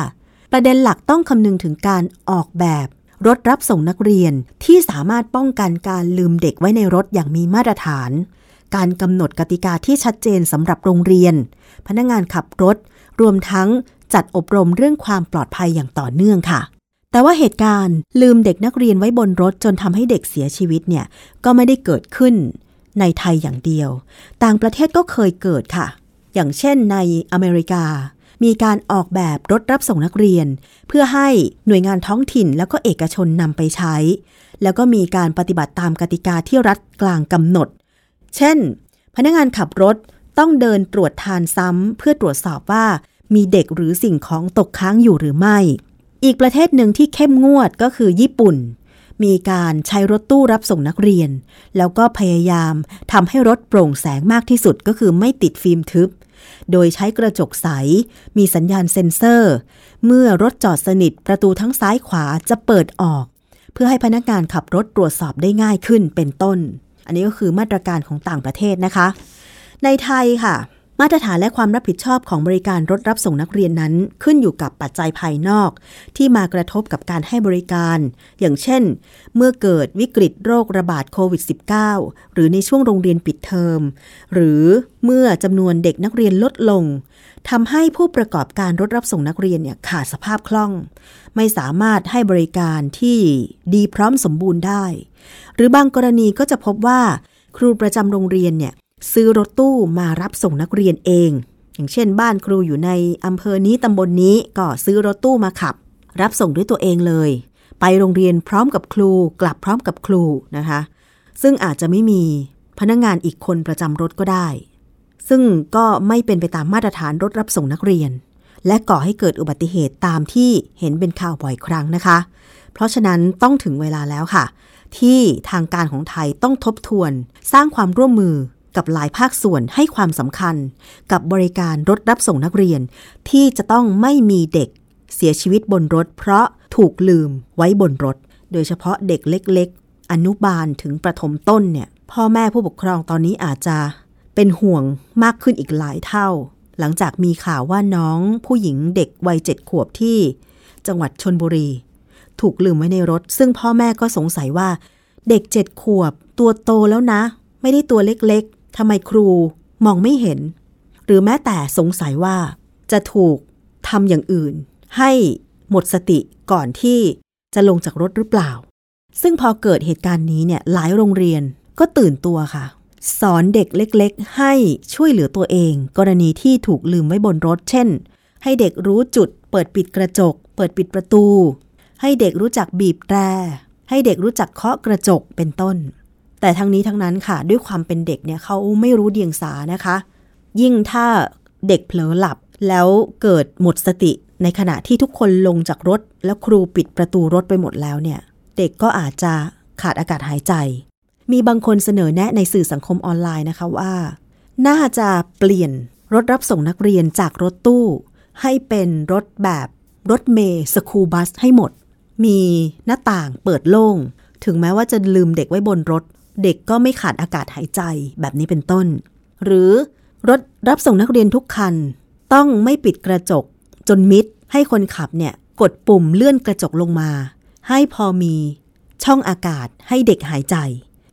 ประเด็นหลักต้องคำนึงถึงการออกแบบรถรับส่งนักเรียนที่สามารถป้องกันการลืมเด็กไว้ในรถอย่างมีมาตรฐาน การกำหนดกติกาที่ชัดเจนสำหรับโรงเรียน พนักงานขับรถ รวมทั้งจัดอบรมเรื่องความปลอดภัยอย่างต่อเนื่องค่ะ แต่ว่าเหตุการณ์ลืมเด็กนักเรียนไว้บนรถจนทำให้เด็กเสียชีวิตเนี่ยก็ไม่ได้เกิดขึ้นในไทยอย่างเดียว ต่างประเทศก็เคยเกิดค่ะ อย่างเช่นในอเมริกา มีการออกแบบรถรับส่งนักเรียน เพื่อให้หน่วยงานท้องถิ่นแล้วก็เอกชนนำไปใช้ แล้วก็มีการปฏิบัติตามกติกาที่รัฐกลางกำหนด เช่น พนักงานขับรถต้องเดินตรวจทานซ้ำเพื่อตรวจสอบว่ามีเด็กหรือสิ่งของตกค้างอยู่หรือไม่ อีกประเทศหนึ่งที่เข้มงวดก็คือญี่ปุ่น มีการใช้รถตู้รับส่งนักเรียน แล้วก็พยายามทำให้รถโปร่งแสงมากที่สุดก็คือไม่ติดฟิล์มทึบ โดยใช้กระจกใส มีสัญญาณเซ็นเซอร์ เมื่อรถจอดสนิทประตูทั้งซ้ายขวาจะเปิดออก เพื่อให้พนักงานขับรถตรวจสอบได้ง่ายขึ้นเป็นต้น อันนี้ก็คือมาตรการของต่างประเทศนะคะ ในไทยค่ะ มาตรฐานและความรับผิดชอบของบริการรถรับส่งนักเรียนนั้น ขึ้นอยู่กับปัจจัยภายนอก ที่มากระทบกับการให้บริการ อย่างเช่น เมื่อเกิดวิกฤตโรคระบาดโควิด -19 หรือในช่วงโรงเรียนปิดเทอม หรือเมื่อจำนวนเด็กนักเรียนลดลงทำให้ผู้ประกอบการรถรับส่งนักเรียนเนี่ยขาดสภาพคล่อง ไม่สามารถให้บริการที่ดีพร้อมสมบูรณ์ได้ หรือบางกรณีก็จะพบว่า ครูประจำโรงเรียนเนี่ย ซื้อรถตู้มารับส่งนักเรียนเอง อย่างเช่น บ้านครูอยู่ในอำเภอนี้ตำบลนนี้ก็ซื้อรถตู้มาขับ รับส่งด้วยตัวเองเลย ไปโรงเรียนพร้อมกับครู กลับพร้อมกับครูนะคะ ซึ่งอาจจะไม่มีพนักงงานอีกคนประจำรถก็ได้ ซึ่งก็ไม่เป็นไปตามมาตรฐานรถรับส่งนักเรียน และก่อให้เกิดอุบัติเหตุตามที่เห็นเป็นข่าวบ่อยครั้งนะคะ เพราะฉะนั้นต้องถึงเวลาแล้วค่ะ ที่ทางการของไทยต้องทบทวน สร้างความร่วมมือ กับหลายภาคส่วนให้ความสำคัญ กับบริการรถรับส่งนักเรียน ที่จะต้องไม่มีเด็กเสียชีวิตบนรถ เพราะถูกลืมไว้บนรถ โดยเฉพาะเด็กเล็ก ๆ อนุบาลถึงประถมต้นเนี่ยพ่อแม่ผู้ปกครองตอนนี้อาจจะเป็นห่วงมากขึ้นอีกหลายเท่า หลังจากมีข่าวว่าน้องผู้หญิงเด็กวัยเจ็ดขวบที่ จังหวัดชนบุรี ถูกลืมไว้ในรถ ซึ่งพ่อแม่ก็สงสัยว่า เด็กเจ็ดขวบ ตัวโตแล้วนะ ไม่ได้ตัวเล็ก ทำไมครูมองไม่เห็น หรือแม้แต่สงสัยว่าจะถูกทำอย่างอื่น ให้หมดสติก่อนที่จะลงจากรถหรือเปล่า ซึ่งพอเกิดเหตุการณ์นี้เนี่ยหลายโรงเรียนก็ตื่นตัวค่ะ สอนเด็กเล็กๆ ให้ช่วยเหลือตัวเอง กรณีที่ถูกลืมไว้บนรถ เช่น ให้เด็กรู้จุด เปิดปิดกระจก เปิดปิดประตู ให้เด็กรู้จักบีบแตรให้เด็กรู้จักเคาะกระจกเป็นต้น แต่ทั้งนี้ทั้งนั้นค่ะ ด้วยความเป็นเด็กเนี่ยเขาไม่รู้เดียงสานะคะ ยิ่งถ้าเด็กเผลอหลับแล้วเกิดหมดสติในขณะที่ทุกคนลงจากรถ แล้วครูปิดประตูรถไปหมดแล้วเนี่ย เด็กก็อาจจะขาดอากาศหายใจ มีบางคนเสนอแนะในสื่อสังคมออนไลน์นะคะว่า น่าจะเปลี่ยนรถรับส่งนักเรียนจากรถตู้ ให้เป็นรถแบบรถเมย์สคูบัสให้หมด มีหน้าต่างเปิดโล่ง ถึงแม้ว่าจะลืมเด็กไว้บนรถ เด็กก็ไม่ขาดอากาศหายใจแบบนี้เป็นต้น หรือรถรับส่งนักเรียนทุกคัน ต้องไม่ปิดกระจกจนมิดให้คนขับเนี่ยกดปุ่มเลื่อนกระจกลงมา ให้พอมีช่องอากาศให้เด็กหายใจ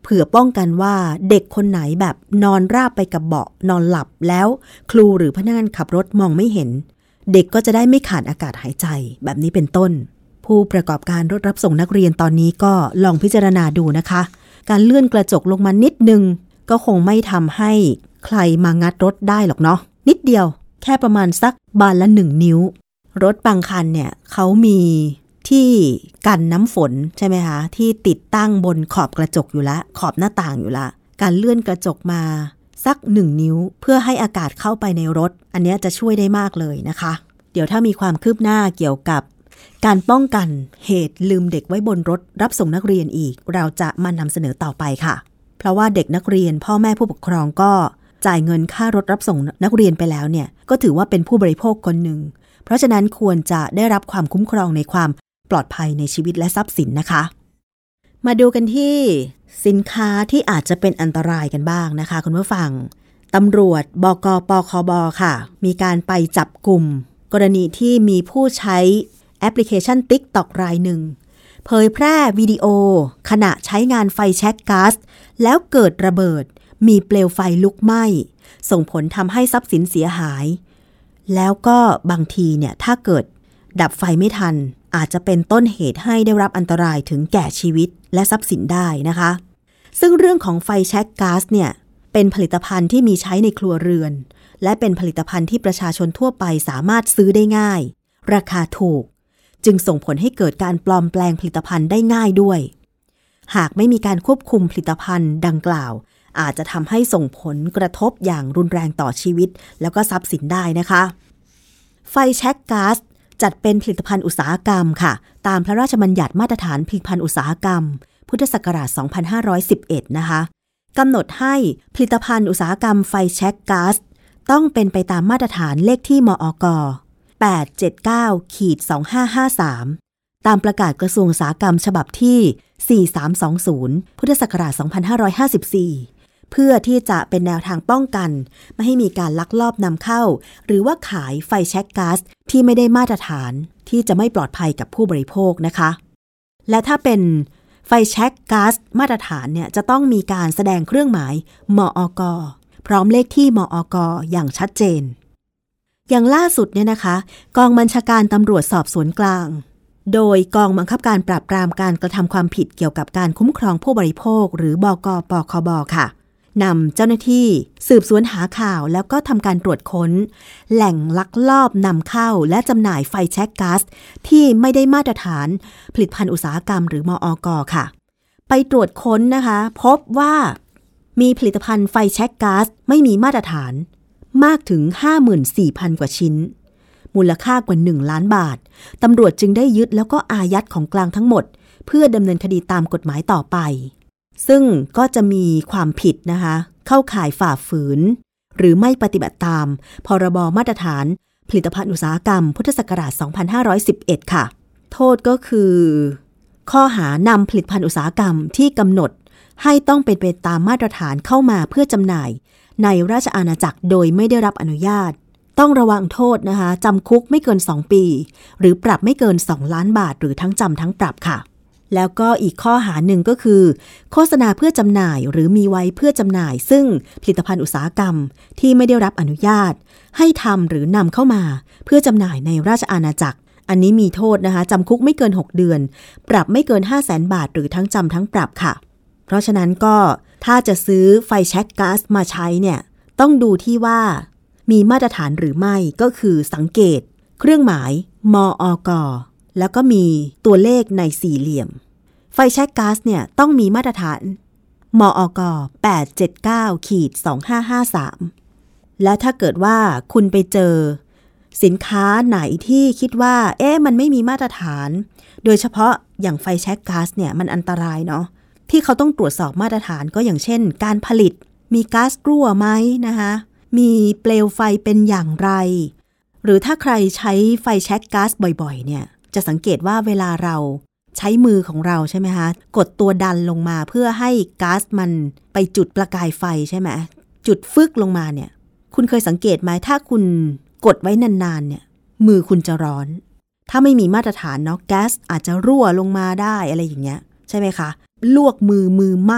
เผื่อป้องกันว่าเด็กคนไหนแบบนอนราบไปกับเบาะนอนหลับแล้ว ครูหรือพนักงานขับรถมองไม่เห็น เด็กก็จะได้ไม่ขาดอากาศหายใจ แบบนี้เป็นต้น ผู้ประกอบการรถรับส่งนักเรียนตอนนี้ก็ลองพิจารณาดูนะคะ การเลื่อนกระจกลงมานิดนึง ก็คงไม่ทำให้ใครมางัดรถได้หรอกเนาะนิดเดียว แค่ประมาณสักบานละหนึ่งนิ้ว รถบางคันเนี่ยเขามีที่กันน้ำฝนใช่ไหมคะที่ติดตั้งบนขอบกระจกอยู่ละขอบหน้าต่างอยู่ละ การเลื่อนกระจกมาสักหนึ่งนิ้ว เพื่อให้อากาศเข้าไปในรถ อันนี้จะช่วยได้มากเลยนะคะ เดี๋ยวถ้ามีความคืบหน้าเกี่ยวกับ การป้องกันเหตุลืมเด็กไว้บนรถรับส่งนักเรียนอีก เราจะมานำเสนอต่อไปค่ะ เพราะว่าเด็กนักเรียนพ่อแม่ผู้ปกครองก็จ่ายเงินค่ารถรับส่งนักเรียนไปแล้วเนี่ย ก็ถือว่าเป็นผู้บริโภคคนหนึ่ง เพราะฉะนั้นควรจะได้รับความคุ้มครองในความปลอดภัยในชีวิตและทรัพย์สินนะคะ มาดูกันที่สินค้าที่อาจจะเป็นอันตรายกันบ้างนะคะ คุณผู้ฟังตำรวจบกปคบค่ะ มีการไปจับกลุ่ม กรณีที่มีผู้ใช้ ปพลิเคชัน TikTok รายหนึ่ง เผยแพร่วิดีโอ ขณะใช้งานไฟแช็กก๊าซแล้วเกิดระเบิด มีเปลวไฟลุกไหม้ ส่งผลทำให้ทรัพย์สินเสียหาย แล้วก็บางทีเนี่ยถ้าเกิดดับไฟไม่ทัน อาจจะเป็นต้นเหตุให้ได้รับอันตรายถึงแก่ชีวิตและทรัพย์สินได้นะคะ ซึ่งเรื่องของไฟแช็กก๊าซเนี่ยเป็นผลิตภัณฑ์ที่มีใช้ในครัวเรือน และเป็นผลิตภัณฑ์ที่ประชาชนทั่วไปสามารถซื้อได้ง่าย ราคาถูก จึงส่งผลให้เกิดการปลอมแปลงผลิตภัณฑ์ได้ง่ายด้วย หากไม่มีการควบคุมผลิตภัณฑ์ดังกล่าว อาจจะทำให้ส่งผลกระทบอย่างรุนแรงต่อชีวิต แล้วก็ทรัพย์สินได้นะคะ ไฟแช็กก๊าซจัดเป็นผลิตภัณฑ์อุตสาหกรรมค่ะ ตามพระราชบัญญัติมาตรฐานผลิตภัณฑ์อุตสาหกรรม พุทธศักราช 2511 นะคะกำหนดให้ผลิตภัณฑ์อุตสาหกรรมไฟแช็กก๊าซต้องเป็นไปตามมาตรฐานเลขที่มอก 879ขีด2553 ตามประกาศกระทรวงอุตสาหกรรมฉบับที่ 4320 พุทธศักราช 2554 เพื่อที่จะเป็นแนวทางป้องกัน ไม่ให้มีการลักลอบนำเข้า หรือว่าขายไฟแช็กก๊าซที่ไม่ได้มาตรฐานที่จะไม่ปลอดภัยกับผู้บริโภคนะคะ และถ้าเป็นไฟแช็กก๊าซมาตรฐานเนี่ยจะต้องมีการแสดงเครื่องหมายมอกพร้อมเลขที่มอกอย่างชัดเจน อย่างล่าสุดเนี่ยนะคะ กองบัญชาการตำรวจสอบสวนกลาง โดยกองบังคับการปราบปรามการกระทำความผิดเกี่ยวกับการคุ้มครองผู้บริโภค หรือบกปคบค่ะนำเจ้าหน้าที่สืบสวนหาข่าวแล้วก็ทำการตรวจค้น แหล่งลักลอบนำเข้าและจำหน่ายไฟแช็กก๊าซที่ไม่ได้มาตรฐาน ผลิตภัณฑ์อุตสาหกรรมหรือมออกค่ะ ไปตรวจค้นนะคะ พบว่ามีผลิตภัณฑ์ไฟแช็กก๊าซไม่มีมาตรฐาน มากถึง 54,000 กว่าชิ้น มูลค่ากว่า 1 ล้านบาท ตำรวจจึงได้ยึดแล้วก็อายัดของกลางทั้งหมด เพื่อดำเนินคดีตามกฎหมายต่อไป ซึ่งก็จะมีความผิดนะคะ เข้าข่ายฝ่าฝืน หรือไม่ปฏิบัติตาม พรบมาตรฐาน ผลิตภัณฑ์อุตสาหกรรม พุทธศักราช 2511 ค่ะ โทษก็คือ ข้อหานำผลิตภัณฑ์อุตสาหกรรมที่กำหนดให้ต้องเป็นไปตามมาตรฐานเข้ามาเพื่อจำหน่าย ในราชอาณาจักรโดยไม่ได้รับอนุญาต ต้องระวังโทษนะคะจำคุกไม่เกิน 2 ปี หรือปรับไม่เกิน 2 ล้านบาท หรือทั้งจำทั้งปรับค่ะ แล้วก็อีกข้อหาหนึ่งก็คือ โฆษณาเพื่อจำหน่ายหรือมีไว้เพื่อจำหน่าย ซึ่งผลิตภัณฑ์อุตสาหกรรมที่ไม่ได้รับอนุญาต ให้ทำหรือนำเข้ามา เพื่อจำหน่ายในราชอาณาจักรอันนี้มีโทษนะคะจำคุกไม่เกิน 6 เดือน ปรับไม่เกิน 5 0 0แสนบาท หรือทั้งจำทั้งปรับค่ะ เพราะฉะนั้นก็ ถ้าจะซื้อไฟแช็กก๊าซมาใช้เนี่ย ต้องดูที่ว่า มีมาตรฐานหรือไม่ก็คือสังเกต เครื่องหมาย มออกแล้วก็มีตัวเลขในสี่เหลี่ยม ไฟแช็กก๊าซเนี่ยต้องมีมาตรฐาน มออก879ขีด2553 และถ้าเกิดว่าคุณไปเจอ สินค้าไหนที่คิดว่า เอ๊ะมันไม่มีมาตรฐาน โดยเฉพาะอย่างไฟแช็กก๊าซเนี่ยมันอันตรายเนาะ ที่เขาต้องตรวจสอบมาตรฐานก็อย่างเช่น การผลิต มีก๊าซรั่วไหมนะคะมีเปลวไฟเป็นอย่างไร หรือถ้าใครใช้ไฟแช็กก๊าซบ่อยๆ เนี่ย จะสังเกตว่าเวลาเราใช้มือของเราใช่ไหมคะกดตัวดันลงมาเพื่อให้ก๊าซมันไปจุดประกายไฟใช่ไหมจุดฟึกลงมาเนี่ย คุณเคยสังเกตไหมถ้าคุณกดไว้นานๆเนี่ย มือคุณจะร้อน ถ้าไม่มีมาตรฐานเนาะแก๊สอาจจะรั่วลงมาได้อะไรอย่างเงี้ย ใช่ไหมคะ ลวกมือมือไหม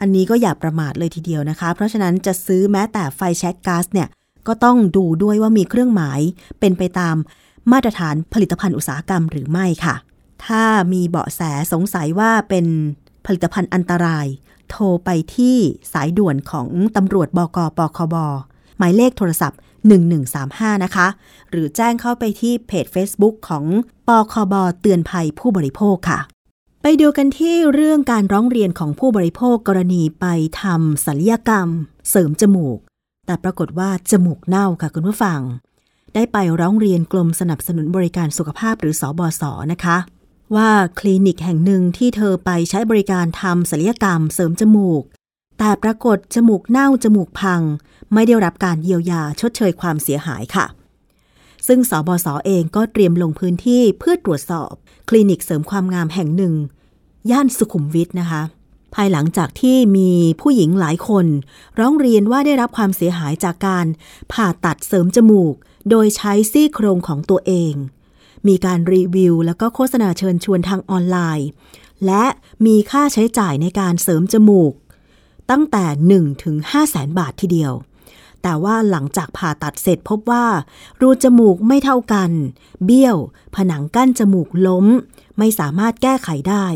อันนี้ก็อย่าประมาทเลยทีเดียวนะคะ เพราะฉะนั้นจะซื้อแม้แต่ไฟแช็กก๊าซเนี่ยก็ต้องดูด้วยว่ามีเครื่องหมายเป็นไปตามมาตรฐานผลิตภัณฑ์อุตสาหกรรมหรือไม่ค่ะ ถ้ามีเบาะแสสงสัยว่าเป็นผลิตภัณฑ์อันตราย โทรไปที่สายด่วนของตำรวจบกปคบ หมายเลขโทรศัพท์ 1135 นะคะ หรือแจ้งเข้าไปที่เพจ Facebook ของปคบเตือนภัยผู้บริโภคค่ะ ไปดูกันที่เรื่องการร้องเรียนของผู้บริโภคกรณีไปทำศัลยกรรม เสริมจมูก แต่ปรากฏว่าจมูกเน่าค่ะคุณผู้ฟัง ได้ไปร้องเรียนกรมสนับสนุนบริการสุขภาพหรือสอบอสนะคะ ว่าคลินิกแห่งหนึ่งที่เธอไปใช้บริการทำศัลยกรรม เสริมจมูก แต่ปรากฏจมูกเน่าจมูกพัง ไม่ได้รับการเยียวยาชดเชยความเสียหายค่ะซึ่งสบศอเองก็เตรียมลงพื้นที่เพื่อตรวจสอบ ลินิกเสริมความงามแห่งหนึ่ง ย่านสุขุมวิทนะคะ ภายหลังจากที่มีผู้หญิงหลายคน ร้องเรียนว่าได้รับความเสียหายจากการผ่าตัดเสริมจมูก โดยใช้ซี่โครงของตัวเอง มีการรีวิว แล้วก็โฆษณาเชิญชวนทางออนไลน์ และมีค่าใช้จ่ายในการเสริมจมูก ตั้งแต่1ถึง5แสนบาททีเดียว แต่ว่าหลังจากผ่าตัดเสร็จพบว่า รูจมูกไม่เท่ากัน เบี้ยว ผนังกั้นจมูกล้ม ไม่สามารถแก้ไขได้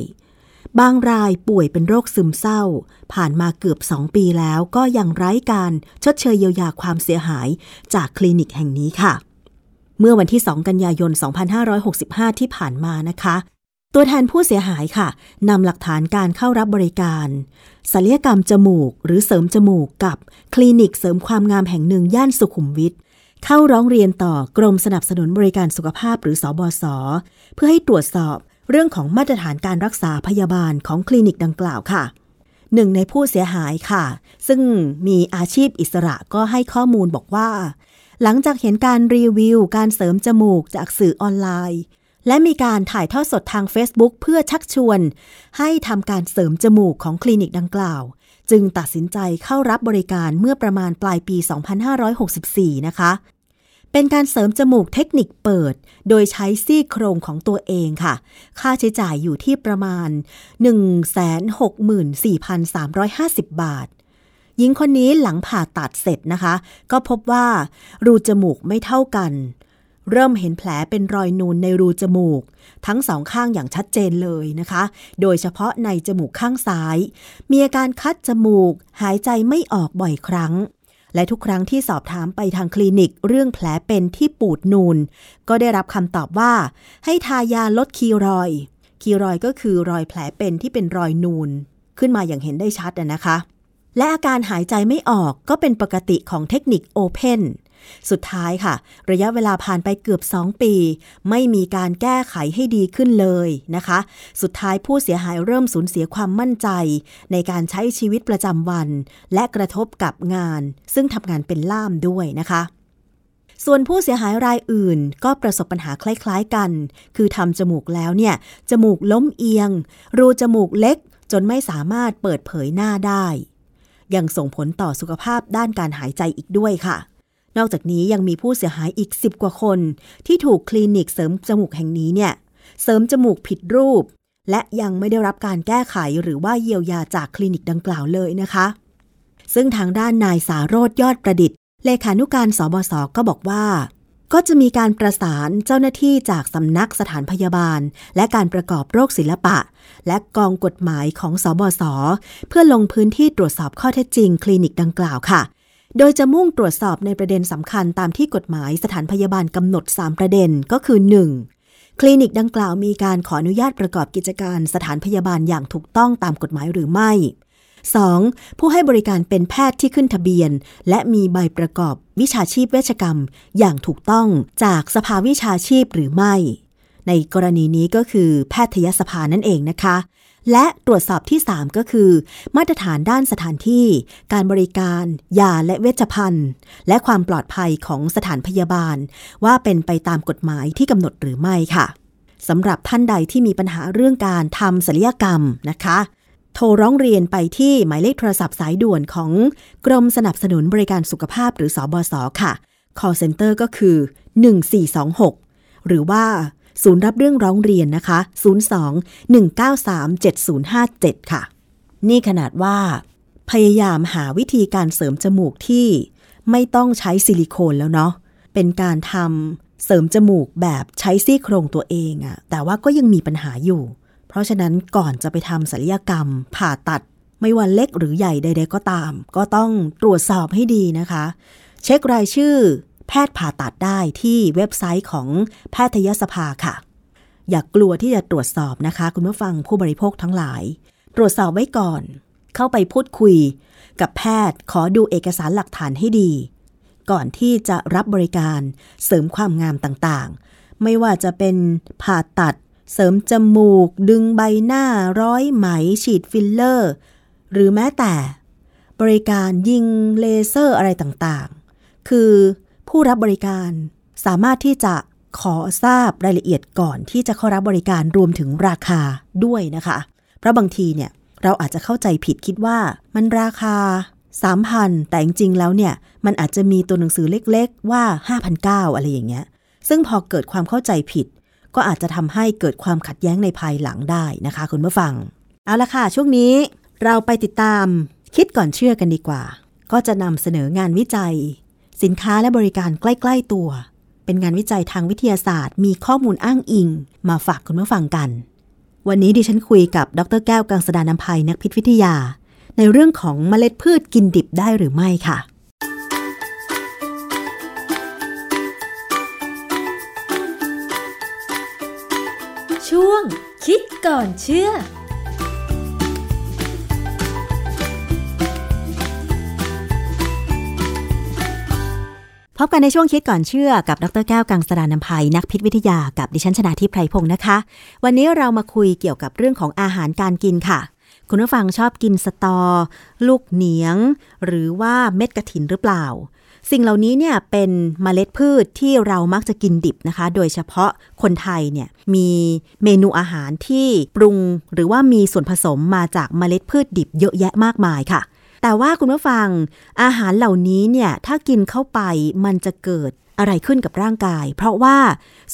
บางรายป่วยเป็นโรคซึมเศร้า ผ่านมาเกือบสองปีแล้วก็ยังไร้การชดเชยเยียวยาความเสียหายจากคลินิกแห่งนี้ค่ะ เมื่อวันที่ 2 กันยายน 2565 ที่ผ่านมานะคะ ตัวแทนผู้เสียหายค่ะนำหลักฐานการเข้ารับบริการศัลยกรรมจมูก หรือเสริมจมูกกับคลินิกเสริมความงามแห่งหนึ่งย่านสุขุมวิทเข้าร้องเรียนต่อกรมสนับสนุนบริการสุขภาพหรือสอบศเพื่อให้ตรวจสอบเรื่องของมาตรฐานการรักษาพยาบาลของคลินิกดังกล่าวค่ะหนึ่งในผู้เสียหายค่ะ ซึ่งมีอาชีพอิสระก็ให้ข้อมูลบอกว่า หลังจากเห็นการรีวิว การเสริมจมูกจากสื่อออนไลน์ และมีการถ่ายทอดสดทาง Facebook เพื่อชักชวน ให้ทำการเสริมจมูกของคลินิกดังกล่าว จึงตัดสินใจเข้ารับบริการเมื่อประมาณปลายปี 2564 นะคะ เป็นการเสริมจมูกเทคนิคเปิด โดยใช้ซี่โครงของตัวเองค่ะ ค่าใช้จ่ายอยู่ที่ประมาณ 164,350 บาทหญิงคนนี้หลังผ่าตัดเสร็จนะคะ ก็พบว่ารูจมูกไม่เท่ากัน เริ่มเห็นแผลเป็นรอยนูนในรูจมูก ทั้งสองข้างอย่างชัดเจนเลยนะคะ โดยเฉพาะในจมูกข้างซ้าย มีอาการคัดจมูก หายใจไม่ออกบ่อยครั้ง และทุกครั้งที่สอบถามไปทางคลินิกเรื่องแผลเป็นที่ปูดนูน ก็ได้รับคำตอบว่า ให้ทายาลดคีรอย คีรอยก็คือรอยแผลเป็นที่เป็นรอยนูน ขึ้นมาอย่างเห็นได้ชัดนะคะและอาการหายใจไม่ออกก็เป็นปกติของเทคนิคโอเพน สุดท้ายค่ะ ระยะเวลาผ่านไปเกือบ 2 ปี ไม่มีการแก้ไขให้ดีขึ้นเลยนะคะ สุดท้ายผู้เสียหายเริ่มสูญเสียความมั่นใจ ในการใช้ชีวิตประจำวัน และกระทบกับงาน ซึ่งทำงานเป็นล่ามด้วยนะคะส่วนผู้เสียหายรายอื่นก็ประสบปัญหาคล้าย ๆกัน คือทำจมูกแล้วเนี่ย จมูกล้มเอียง รูจมูกเล็ก จนไม่สามารถเปิดเผยหน้าได้ ยังส่งผลต่อสุขภาพด้านการหายใจอีกด้วยค่ะ นอกจากนี้ยังมีผู้เสียหายอีก 10 กว่าคน ที่ถูกคลินิกเสริมจมูกแห่งนี้เนี่ย เสริมจมูกผิดรูป และยังไม่ได้รับการแก้ไขหรือว่าเยียวยาจากคลินิกดังกล่าวเลยนะคะ ซึ่งทางด้านนายสาโรธยอดประดิษฐ์ เลขานุการสบศก็บอกว่า ก็จะมีการประสานเจ้าหน้าที่จากสำนักสถานพยาบาล และการประกอบโรคศิลปะ และกองกฎหมายของสบศเพื่อลงพื้นที่ตรวจสอบข้อเท็จจริง คลินิกดังกล่าวค่ะ โดยจะมุ่งตรวจสอบในประเด็นสำคัญตามที่กฎหมายสถานพยาบาลกำหนด 3 ประเด็นก็คือ 1. คลินิกดังกล่าวมีการขออนุญาตประกอบกิจการสถานพยาบาลอย่างถูกต้องตามกฎหมายหรือไม่ 2. ผู้ให้บริการเป็นแพทย์ที่ขึ้นทะเบียน และมีใบประกอบวิชาชีพเวชกรรม อย่างถูกต้องจากสภาวิชาชีพหรือไม่ ในกรณีนี้ก็คือแพทยสภานั่นเองนะคะ และตรวจสอบที่ 3 ก็คือ มาตรฐานด้านสถานที่ การบริการ ยาและเวชภัณฑ์ และความปลอดภัยของสถานพยาบาล ว่าเป็นไปตามกฎหมายที่กำหนดหรือไม่ค่ะสำหรับท่านใดที่มีปัญหาเรื่องการทำศัลยกรรมนะคะ โทรร้องเรียนไปที่หมายเลขโทรศัพท์สายด่วนของกรมสนับสนุนบริการสุขภาพหรือสอบศค่ะ call center ก็คือ 1426 หรือว่า ศูนย์รับเรื่องร้องเรียนนะคะ 02-193-7057 ค่ะ นี่ขนาดว่า พยายามหาวิธีการเสริมจมูกที่ไม่ต้องใช้ซิลิโคนแล้วเนาะ เป็นการทำเสริมจมูกแบบใช้ซี่โครงตัวเองอะแต่ว่าก็ยังมีปัญหาอยู่ เพราะฉะนั้นก่อนจะไปทำศัลยกรรม ผ่าตัด ไม่ว่าเล็กหรือใหญ่ใด ๆ ก็ตาม ก็ต้องตรวจสอบให้ดีนะคะ เช็ครายชื่อ แพทย์ผ่าตัดได้ที่เว็บไซต์ของแพทยสภาค่ะ อย่ากกลัวที่จะตรวจสอบนะคะ คุณผู้ฟังผู้บริโภคทั้งหลาย ตรวจสอบไว้ก่อน เข้าไปพูดคุย กับแพทย์ขอดูเอกสารหลักฐานให้ดี ก่อนที่จะรับบริการเสริมความงามต่างๆ ไม่ว่าจะเป็นผ่าตัด เสริมจมูก ดึงใบหน้าร้อยไหม ฉีดฟิลเลอร์ หรือแม้แต่ บริการยิงเลเซอร์อะไรต่างๆ คือ ผู้รับบริการสามารถที่จะขอทราบรายละเอียดก่อนที่จะเข้ารับบริการรวมถึงราคาด้วยนะคะ เพราะบางทีเนี่ยเราอาจจะเข้าใจผิดคิดว่ามันราคา 3,000 แต่จริงๆแล้วเนี่ย มันอาจจะมีตัวหนังสือเล็กๆ ว่า 5,900 อะไรอย่างเงี้ย ซึ่งพอเกิดความเข้าใจผิด ก็อาจจะทำให้เกิดความขัดแย้งในภายหลังได้นะคะ คุณผู้ฟัง เอาละค่ะ ช่วงนี้เราไปติดตาม คิดก่อนเชื่อกันดีกว่า ก็จะนำเสนองานวิจัย สินค้าและบริการใกล้ ๆ ตัว เป็นงานวิจัยทางวิทยาศาสตร์ มีข้อมูลอ้างอิง มาฝากคุณผู้ฟังกัน วันนี้ดิฉันคุยกับดรแก้วกังสดานนภัยนักพิษวิทยา ในเรื่องของเมล็ดพืชกินดิบได้หรือไม่ค่ะช่วงคิดก่อนเชื่อ พบกันในช่วงคิดก่อนเชื่อกับดรแก้วกังสดานนภัยนักพิษวิทยากับดิฉันชนาทิพไพรพงศ์นะคะ วันนี้เรามาคุยเกี่ยวกับเรื่องของอาหารการกินค่ะ คุณผู้ฟังชอบกินสตอ ลูกเหนียง หรือว่าเม็ดกระถินหรือเปล่า สิ่งเหล่านี้เนี่ยเป็นเมล็ดพืชที่เรามักจะกินดิบนะคะ โดยเฉพาะคนไทยเนี่ยมีเมนูอาหารที่ปรุงหรือว่ามีส่วนผสมมาจากเมล็ดพืชดิบเยอะแยะมากมายค่ะ แต่ว่าคุณผู้ฟังอาหารเหล่านี้เนี่ยถ้ากินเข้าไปมันจะเกิดอะไรขึ้นกับร่างกาย เพราะว่า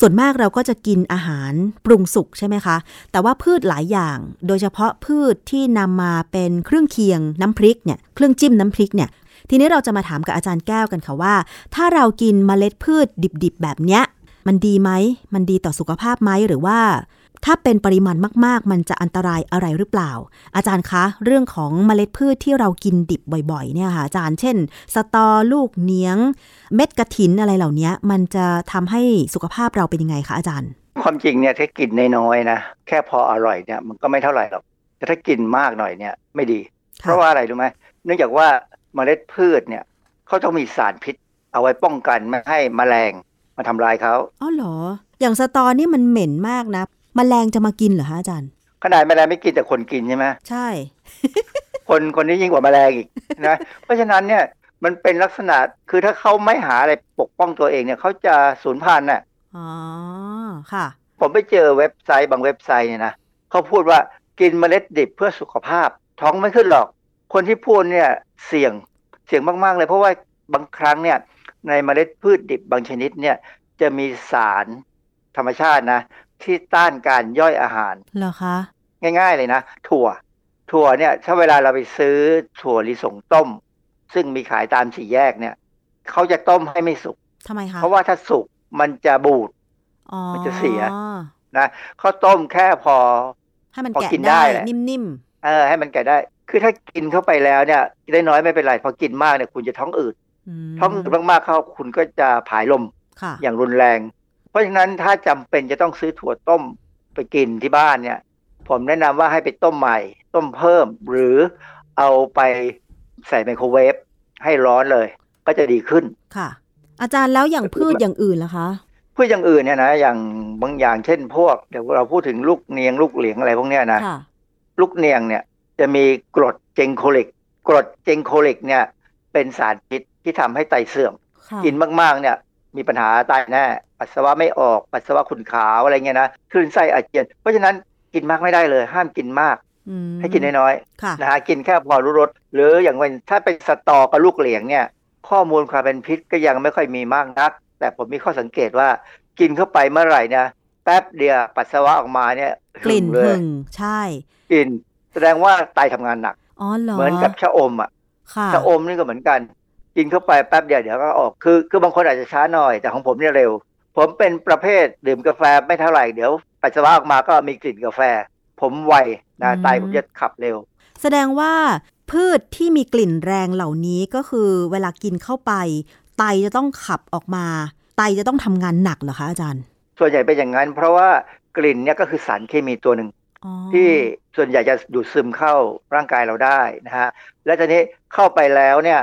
ส่วนมากเราก็จะกินอาหารปรุงสุกใช่ไหมคะ แต่ว่าพืชหลายอย่าง โดยเฉพาะพืชที่นำมาเป็นเครื่องเคียงน้ำพริกเนี่ยเครื่องจิ้มน้ำพริกเนี่ยทีนี้เราจะมาถามกับอาจารย์แก้วกันค่ะว่า ถ้าเรากินเมล็ดพืชดิบๆแบบเนี้ยมันดีไหม มันดีต่อสุขภาพไหมหรือว่า ถ้าเป็นปริมาณมาก ๆ มันจะอันตรายอะไรหรือเปล่า อาจารย์คะ เรื่องของเมล็ดพืชที่เรากินดิบบ่อย ๆ เนี่ยค่ะอาจารย์เช่น สตอลูกเนียง เม็ดกระถินอะไรเหล่านี้มันจะทำให้สุขภาพเราเป็นยังไงคะอาจารย์ ความจริงเนี่ยถ้ากินน้อยๆนะแค่พออร่อยเนี่ยมันก็ไม่เท่าไหร่หรอกแต่ถ้ากินมากหน่อยเนี่ยไม่ดีค่ะเพราะว่าอะไรรู้ไหมเนื่องจากว่าเมล็ดพืชเนี่ยเขาต้องมีสารพิษ เอาไว้ป้องกันไม่ให้แมลงมาทำลายเขาอ๋อเหรอ อย่างสตอนี่มันเหม็นมากนะ มแมลงจะมากินเหรอคะอาจารย์ ขนาดแมลงไม่กินแต่คนกินใช่ไหมใช่ คนคนนี้ยิ่งกว่าแมลงอีกนะเพราะฉะนั้นเนี่ยมันเป็นลักษณะคือถ้าเขาไม่หาอะไรปกป้องตัวเองเนี่ยเขาจะสูญพันธุ์น่ะอ๋อค่ะ ผมไปเจอเว็บไซต์บางเว็บไซต์เนี่ยนะเขาพูดว่ากินเมล็ดดิบเพื่อสุขภาพ ท้องไม่ขึ้นหรอก คนที่พูดเนี่ยเสี่ยงเสี่ยงมากๆเลย เพราะว่าบางครั้งเนี่ยในเมล็ดพืชดิบบางชนิดเนี่ยจะมีสารธรรมชาตินะ ที่ต้านการย่อยอาหาร เหรอคะ ง่ายๆเลยนะ ถั่ว ถั่วเนี่ยถ้าเวลาเราไปซื้อถั่วลิสงต้ม ซึ่งมีขายตามสี่แยกเนี่ยเขาจะต้มให้ไม่สุกทำไมคะ เพราะว่าถ้าสุกมันจะบูดอ๋อมันจะเสียนะเขาต้มแค่พอ ให้มันพอแกะกินได้ได้แหละนิ่มเออ ให้มันแก่ได้ คือถ้ากินเข้าไปแล้วเนี่ยได้น้อยไม่เป็นไร พอกินมากเนี่ยคุณจะท้องอืดๆมท้องอืดมากๆเข้าคุณก็จะผายลมค่ะอย่างรุนแรง เพราะฉะนั้นถ้าจำเป็นจะต้องซื้อถั่วต้มไปกินที่บ้านเนี่ย ผมแนะนำว่าให้ไปต้มใหม่ ต้มเพิ่ม หรือเอาไปใส่ไมโครเวฟให้ร้อนเลย ก็จะดีขึ้นค่ะ อาจารย์แล้วอย่างพืชอย่างอื่นล่ะคะพืชอย่างอื่นเนี่ยนะอย่างบางอย่างเช่นพวกเดี๋ยวเราพูดถึงลูกเนียงลูกเหลียงอะไรพวกเนี้ยนะค่ะลูกเนียงเนี่ยจะมีกรดเจงโคลิก กรดเจงโคลิกเนี่ย เป็นสารพิษที่ทำให้ไตเสื่อมค่ะกินมากๆเนี่ย มีปัญหาตายแน่ปัสสาวะไม่ออกปัสสาวะขุ่นขาวอะไรเงี้ยนะคลื่นไส้อาเจียน เพราะฉะนั้นกินมากไม่ได้เลย ห้ามกินมากอืมให้กินน้อยค่ะๆนะฮะกินแค่พอรู้รสหรืออย่างเป็นถ้าเป็นสตอกับลูกเหลียงเนี่ย ข้อมูลความเป็นพิษก็ยังไม่ค่อยมีมากนัก แต่ผมมีข้อสังเกตว่า กินเข้าไปเมื่อไหร่เนี่ยแป๊บเดียวปัสสาวะออกมาเนี่ยกลิ่นเลหึยงใช่กลิ่นแสดงว่าไตทำงานหนักอ๋อเหรอเหมือนกับชะอมอะค่ะชะอมนี่ก็เหมือนกัน กินเข้าไปแป๊บเดียวเดี๋ยวก็ออก คือ คือบางคนอาจจะช้าหน่อยแต่ของผมเนี่ยเร็ว ผมเป็นประเภทดื่มกาแฟไม่เท่าไหร่เดี๋ยวปัสสาวะออกมาก็มีกลิ่นกาแฟ ผมไวนะไตผมจะขับเร็ว แสดงว่าพืชที่มีกลิ่นแรงเหล่านี้ก็คือเวลากินเข้าไป ไตจะต้องขับออกมา ไตจะต้องทำงานหนักเหรอคะอาจารย์ ส่วนใหญ่เป็นอย่างนั้น เพราะว่ากลิ่นเนี่ยก็คือสารเคมีตัวหนึ่งอ๋อที่ส่วนใหญ่จะดูดซึมเข้าร่างกายเราได้นะฮะแล้วทีนี้เข้าไปแล้วเนี่ย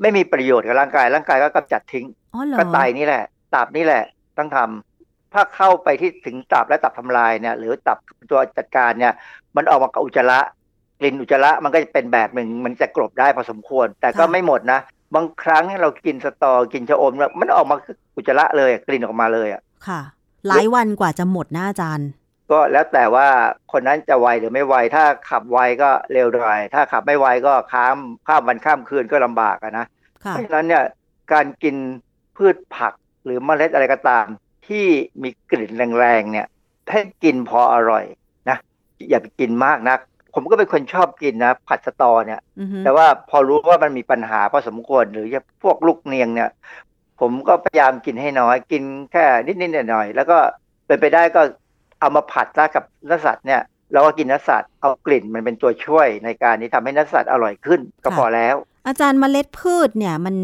ไม่มีประโยชน์กับร่างกาย ร่างกายก็กำจัดทิ้งอ๋อเหรอก็ไตนี่แหละ ตับนี่แหละ ต้องทำถ้าเข้าไปที่ถึงตับและตับทำลายเนี่ย หรือตับตัวจัดการเนี่ย มันออกมากับอุจจาระกลิ่นอุจจาระมันก็จะเป็นแบบหนึ่งมันจะกลบได้พอสมควร แต่ก็ไม่หมดนะบางครั้งเรากินสตอกินชะอมแล้วมันออกมาคืออุจจาระเลยกลิ่นออกมาเลยอะค่ะ หลายวันกว่าจะหมดนะอาจารย์ ก็แล้วแต่ว่าคนนั้นจะไวหรือไม่ไว ถ้าขับไวก็เร็วหน่อยถ้าขับไม่ไวก็ข้ามข้ามวันข้ามคืนก็ลำบากอะนะค่ะเพราะฉะนั้นเนี่ยการกินพืชผักหรือเมล็ดอะไรก็ตาม ที่มีกลิ่นแรงๆเนี่ยให้กินพออร่อยนะอย่าไปกินมากนัก ผมก็เป็นคนชอบกินนะ ผัดสตอเนี่ยอือฮึแต่ว่าพอรู้ว่ามันมีปัญหาพอสมควรหรือจะพวกลูกเนียงเนี่ย ผมก็พยายามกินให้น้อย กินแค่นิดๆหน่อยๆแล้วก็เป็นไปได้ก็ เอามาผัดซะกับเนื้อสัตว์เนี่ยเราก็กินเนื้อสัตว์เอากลิ่นมันเป็นตัวช่วยในการที่ทำให้เนื้อสัตว์อร่อยขึ้นก็ค่ะพอแล้ว อาจารย์เมล็ดพืชเนี่ยมัน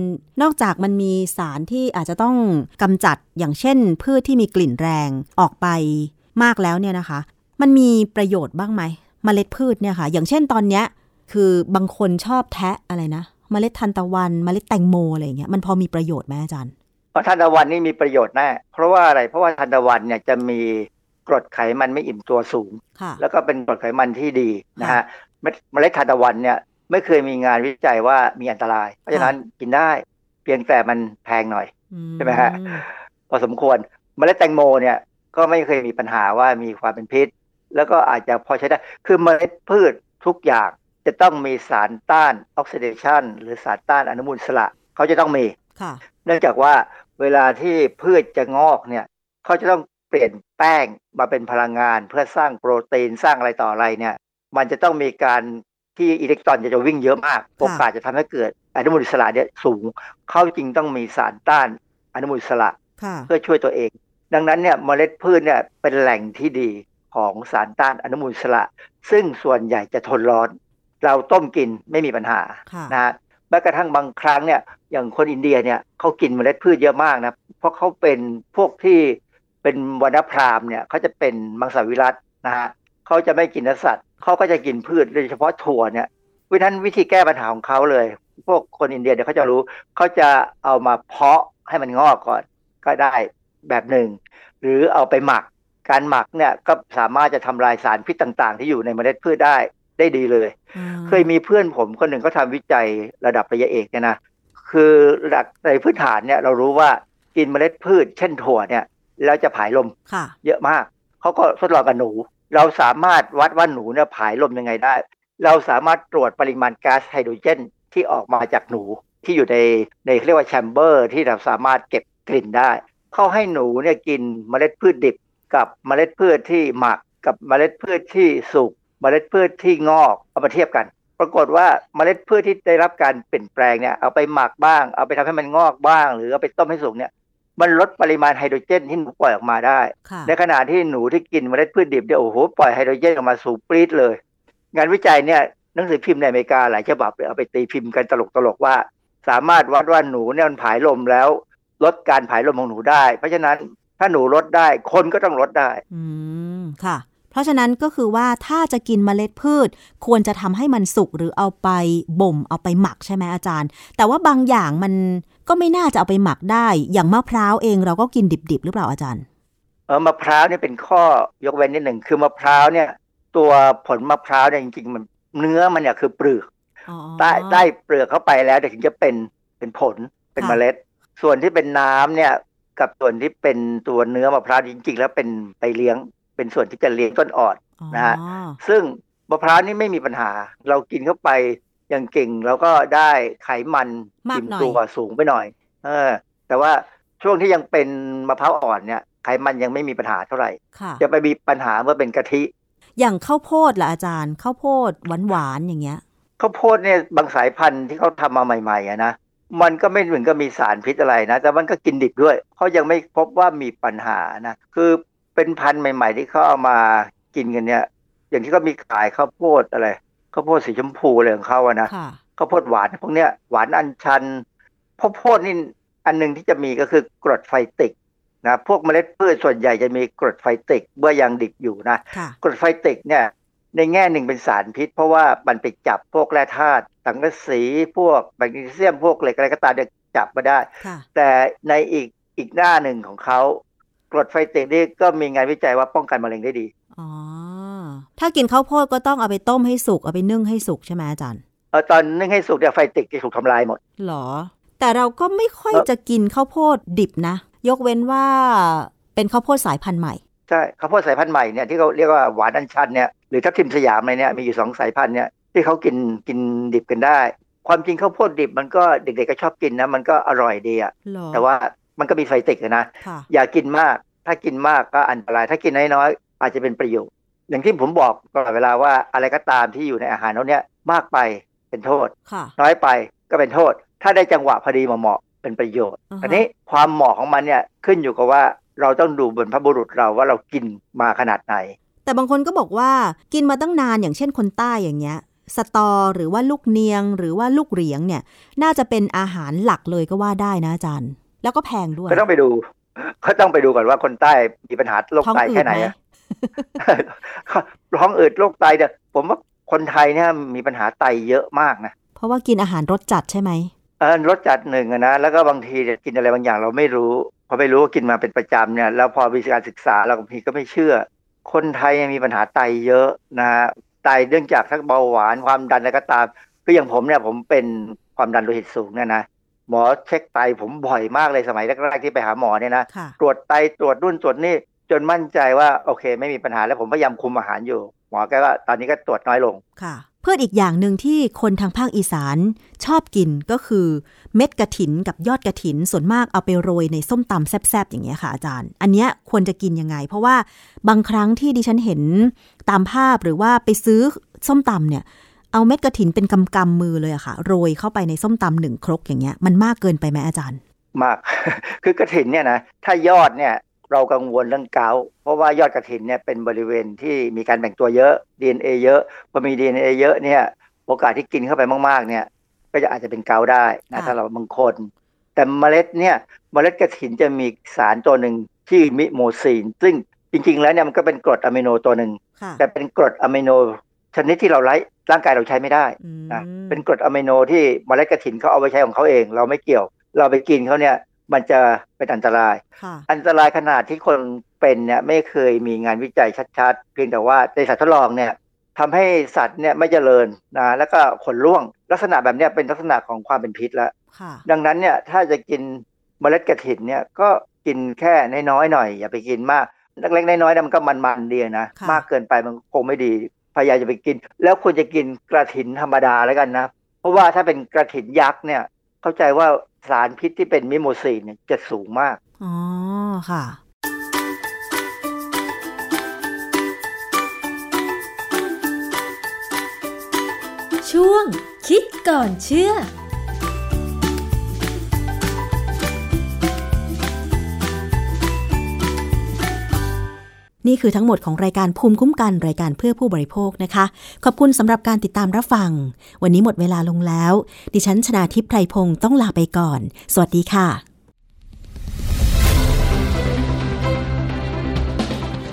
นอกจากมันมีสารที่อาจจะต้องกำจัดอย่างเช่น พืชที่มีกลิ่นแรงออกไปมากแล้วเนี่ยนะคะ มันมีประโยชน์บ้างไหมเมล็ดพืชเนี่ยค่ะ อย่างเช่นตอนเนี้ยคือบางคนชอบแทะอะไรนะเมล็ดทันตะวันเมล็ดแตงโมอะไรอย่างเงี้ยมันพอมีประโยชน์ไหมอาจารย์เพราะทานตะวันนี่มีประโยชน์แน่เพราะว่าอะไรเพราะว่าทานตะวันเนี่ยจะมี กรดไขมันไม่อิ่มตัวสูงค่ะแล้วก็เป็นกรดไขมันที่ดีนะค่ะฮะเม็ดเมล็ดทานตะวันเนี่ยไม่เคยมีงานวิจัยว่ามีอันตราย เพราะฉะนั้นกินได้เพียงแต่มันแพงหน่อยอืใช่ไหมฮะพอสมควรเมล็ดแตงโมเนี่ยก็ไม่เคยมีปัญหาว่ามีความเป็นพิษ แล้วก็อาจจะพอใช้ได้ คือเมล็ดพืชทุกอย่างจะต้องมีสารต้านออกซิเดชันหรือสารต้านอนุมูลอิสระเขาจะต้องมีค่ะเนื่องจากว่าเวลาที่พืชจะงอกเนี่ยเขาจะต้อง เปลี่ยนแป้งมาเป็นพลังงานเพื่อสร้างโปรตีนสร้างอะไรต่ออะไรเนี่ย มันจะต้องมีการที่อิเล็กตรอนจะจะวิ่งเยอะมาก โอกาสจะทำให้เกิดอนุมูลอิสระเนี่ยสูง เขาจริงต้องมีสารต้านอนุมูลอิสระค่ะเพื่อช่วยตัวเอง ดังนั้นเนี่ยเมล็ดพืชเนี่ยเป็นแหล่งที่ดีของสารต้านอนุมูลอิสระ ซึ่งส่วนใหญ่จะทนร้อน เราต้มกินไม่มีปัญหาค่ะนะฮะแม้กระทั่งบางครั้งเนี่ยอย่างคนอินเดียเนี่ยเขากินเมล็ดพืชเยอะมากนะเพราะเขาเป็นพวกที่ เป็นวนพราหมณ์เนี่ยเขาจะเป็นมังสวิรัตนะฮะเขาจะไม่กินเนื้อสัตว์เขาก็จะกินพืชโดยเฉพาะถั่วเนี่ยวิธีนั้นวิธีแก้ปัญหาของเขาเลย พวกคนอินเดียเนี่ยเขาจะรู้เขาจะเอามาเพาะให้มันงอกก่อนก็ได้แบบหนึ่ง หรือเอาไปหมักการหมักเนี่ยก็สามารถจะทำลายสารพิษต่าง ๆ ที่อยู่ในเมล็ดพืชได้ได้ดีเลยอืมเคยมีเพื่อนผมคนหนึ่งเขาทำวิจัยระดับปริญญาเอกเนี่ยนะคือหลักในพื้นฐานเนี่ยเรารู้ว่ากินเมล็ดพืช เช่นถั่วเนี่ย แล้วจะผายลมค่ะเยอะมาก เขาก็ทดลองกับหนู เราสามารถวัดว่าหนูเนี่ยผายลมยังไงได้ เราสามารถตรวจปริมาณก๊าซไฮโดรเจนที่ออกมาจากหนูที่อยู่ในในเรียกว่าแชมเบอร์ที่เราสามารถเก็บกลิ่นได้ เขาให้หนูเนี่ยกินเมล็ดพืชดิบกับเมล็ดพืชที่หมักกับเมล็ดพืชที่สุกเมล็ดพืชที่งอกเอามาเทียบกัน ปรากฏว่าเมล็ดพืชที่ได้รับการเปลี่ยนแปลงเนี่ยเอาไปหมักบ้าง เอาไปทำให้มันงอกบ้าง หรือเอาไปต้มให้สุกเนี่ย มันลดปริมาณไฮโดรเจนที่หนูปล่อยออกมาได้ค่ะในขณะที่หนูที่กินเมล็ดพืชดิบเนี่ยโอ้โหปล่อยไฮโดรเจนออกมาสูงปรี๊ดเลย งานวิจัยเนี่ยหนังสือพิมพ์ในอเมริกาหลายฉบับเลยเอาไปตีพิมพ์กันตลกๆว่า สามารถวัดว่าหนูเนี่ยมันผายลมแล้ว ลดการผายลมของหนูได้ เพราะฉะนั้นถ้าหนูลดได้คนก็ต้องลดได้ อืมค่ะ เพราะฉะนั้นก็คือว่าถ้าจะกินเมล็ดพืช ควรจะทำให้มันสุกหรือเอาไปบ่มเอาไปหมักใช่ไหมอาจารย์ แต่ว่าบางอย่างมัน ก็ไม่น่าจะเอาไปหมักได้ อย่างมะพร้าวเองเราก็กินดิบๆ หรือเปล่าอาจารย์ เออมะพร้าวเนี่ยเป็นข้อยกเว้นนิดหนึ่งคือมะพร้าวเนี่ย ตัวผลมะพร้าวเนี่ยจริงๆมันเนื้อมันเนี่ยคือเปลือกอ๋อได้ได้เปลือกเข้าไปแล้วเดี๋ยวถึงจะเป็นเป็นผลเป็นค่ะเมล็ด ส่วนที่เป็นน้ำเนี่ยกับส่วนที่เป็นตัวเนื้อมะพร้าวจริง ๆ แล้วเป็นไปเลี้ยง เป็นส่วนที่จะเลี้ยงต้นอ่อนอ๋อนะฮะซึ่งมะพร้าวนี่ไม่มีปัญหา เรากินเข้าไป อย่างเก่งเราก็ได้ไขมันมากอิ่มหน่อยตัวสูงไปหน่อย เออ แต่ว่าช่วงที่ยังเป็นมะพร้าวอ่อนเนี่ย ไขมันยังไม่มีปัญหาเท่าไหร่ค่ะจะไปมีปัญหาเมื่อเป็นกะทิ อย่างข้าวโพดล่ะอาจารย์ข้าวโพดหวานๆอย่างเงี้ยข้าวโพดเนี่ยบางสายพันธุ์ที่เขาทำมาใหม่ๆอะนะมันก็ไม่เหมือนกับมีสารพิษอะไรนะ แต่มันก็กินดิบด้วยเขายังไม่พบว่ามีปัญหานะคือเป็นพันธุ์ใหม่ ๆ ที่เขาเอามากินกันเนี่ย อย่างที่เขามีขายข้าวโพดอะไร ข้าวโพดสีชมพูอะไรของเขาอะนะค่ะข้าวโพดหวานพวกเนี้ยหวานอัญชันข้าวโพดนี่อันหนึ่งที่จะมีก็คือกรดไฟติกนะพวกเมล็ดพืชส่วนใหญ่จะมีกรดไฟติกเมื่อยังดิบอยู่นะค่ะกรดไฟติกเนี่ยในแง่หนึ่งเป็นสารพิษ เพราะว่ามันไปจับพวกแร่ธาตุสังกะสีพวกแมกนีเซียมพวกเหล็กอะไรก็ตามเนี่ยจับมาได้ค่ะแต่ในอีกอีกหน้าหนึ่งของเขากรดไฟติกนี่ก็มีงานวิจัยว่าป้องกันมะเร็งได้ดีอ๋อ ถ้ากินข้าวโพดก็ต้องเอาไปต้มให้สุกเอาไปนึ่งให้สุกใช่ไหมอาจารย์เออตอนนึ่งให้สุกเนี่ยไฟติกจะถูกทำลายหมดหรอ แต่เราก็ไม่ค่อยเอ่อจะกินข้าวโพดดิบนะ ยกเว้นว่าเป็นข้าวโพดสายพันธุ์ใหม่ใช่ข้าวโพดสายพันธุ์ใหม่เนี่ยที่เขาเรียกว่าหวานอัญชันเนี่ยหรือทับทิมสยามอะไรเนี่ยมีอยู่สองสายพันธุ์เนี่ยที่เขากินกินดิบกันได้ ความจริงข้าวโพดดิบมันก็เด็กๆก็ชอบกินนะมันก็อร่อยดีอะหรอแต่ว่ามันก็มีไฟติกอะนะค่ะอย่ากินมากถ้ากินมากก็อันตราย ถ้ากินน้อยๆอาจจะเป็นประโยชน์ อย่างที่ผมบอกตลอดเวลาว่าอะไรก็ตามที่อยู่ในอาหารเราเนี้ยมากไปเป็นโทษค่ะน้อยไปก็เป็นโทษ ถ้าได้จังหวะพอดีเหมาะๆเป็นประโยชน์อือฮะอันนี้ความเหมาะของมันเนี่ยขึ้นอยู่กับว่าเราต้องดูบนพระบุรุษเราว่าเรากินมาขนาดไหน แต่บางคนก็บอกว่ากินมาตั้งนานอย่างเช่นคนใต้อย่างเงี้ยสตอหรือว่าลูกเนียง หรือว่าลูกเหรียงเนี่ย น่าจะเป็นอาหารหลักเลยก็ว่าได้นะอาจารย์ แล้วก็แพงด้วยก็ต้องไปดูก็ต้องไปดูก่อนว่าคนใต้มีปัญหาโรคท้องไตอืดแค่ไหน ไหมอะท้องอืดโรคไตเนี่ยผมว่าคนไทยเนี่ยมีปัญหาไตเยอะมากนะ เพราะว่ากินอาหารรสจัดใช่ไหมเออรสจัดหนึ่งอะนะแล้วก็บางทีเนี่ยกินอะไรบางอย่างเราไม่รู้พอไม่รู้ว่ากินมาเป็นประจำเนี่ยแล้วพอมีการศึกษาเราบางทีก็ไม่เชื่อ คนไทยมีปัญหาไตเยอะนะฮะไตเนื่องจากทั้งเบาหวานความดันอะไรก็ตามคืออย่างผมเนี่ยผมเป็นความดันโลหิตสูงเนี่ยนะหมอเช็คไตผมบ่อยมากเลยสมัยแรกๆที่ไปหาหมอเนี่ยนะค่ะตรวจไตตรวจนู่นตรวจนี่ จนมั่นใจว่าโอเค ไม่มีปัญหาแล้วผมพยายามคุมอาหารอยู่ หมอแกก็ตอนนี้ก็ตรวจน้อยลงค่ะ เพื่ออีกอย่างหนึ่งที่คนทางภาคอีสานชอบกินก็คือเม็ดกระถินกับยอดกระถินส่วนมากเอาไปโรยในส้มตำแซบๆอย่างเงี้ยค่ะอาจารย์ อันเนี้ยควรจะกินยังไง เพราะว่าบางครั้งที่ดิฉันเห็นตามภาพหรือว่าไปซื้อส้มตำเนี่ยเอาเม็ดกระถินเป็นกำกำมือเลยอะค่ะ โรยเข้าไปในส้มตำหนึ่งครกอย่างเงี้ยมันมากเกินไปไหมอาจารย์ มาก คือกระถินเนี่ยนะถ้ายอดเนี่ย เรากังวลเรื่องเกาต์เพราะว่ายอดกระถินเนี่ยเป็นบริเวณที่มีการแบ่งตัวเยอะ DNA เยอะพอมี DNA เยอะเนี่ยโอกาสที่กินเข้าไปมากๆเนี่ยก็จะอาจจะเป็นเกาต์ได้นะค่ะถ้าเราบางคน แต่เมล็ดเนี่ยเมล็ดกระถินจะมีสารตัวหนึ่งที่ mimosine ซึ่งจริง ๆ แล้วเนี่ยมันก็เป็นกรดอะมิโนตัวหนึ่งค่ะแต่เป็นกรดอะมิโนชนิดที่เราไร้ร่างกายเราใช้ไม่ได้อืมนะเป็นกรดอะมิโนที่เมล็ดกระถินเขาเอาไปใช้ของเขาเอง เราไม่เกี่ยว เราไปกินเขาเนี่ย มันจะเป็นอันตรายค่ะอันตรายขนาดที่คนเป็นเนี่ยไม่เคยมีงานวิจัยชัดๆ เพียงแต่ว่าในสัตว์ทดลองเนี่ยทำให้สัตว์เนี่ยไม่เจริญนะแล้วก็ขนร่วง ลักษณะแบบเนี้ยเป็นลักษณะของความเป็นพิษแล้วค่ะดังนั้นเนี่ยถ้าจะกินเมล็ดกระถินเนี่ยก็กินแค่น้อยๆหน่อย อย่าไปกินมากเล็กๆน้อยๆนะมันก็มันๆดีนะค่ะมากเกินไปมันคงไม่ดีพยายามจะไปกิน แล้วควรจะกินกระถินธรรมดาแล้วกันนะ เพราะว่าถ้าเป็นกระถินยักษ์เนี่ย เข้าใจว่าสารพิษที่เป็นมิโมซีนเนี่ยจะสูงมาก อ๋อ ค่ะ ช่วงคิดก่อนเชื่อ นี่คือทั้งหมดของรายการภูมิคุ้มกันรายการเพื่อผู้บริโภคนะคะ ขอบคุณสำหรับการติดตามรับฟัง วันนี้หมดเวลาลงแล้ว ดิฉันชนาทิพไพรพงศ์ต้องลาไปก่อน สวัสดีค่ะ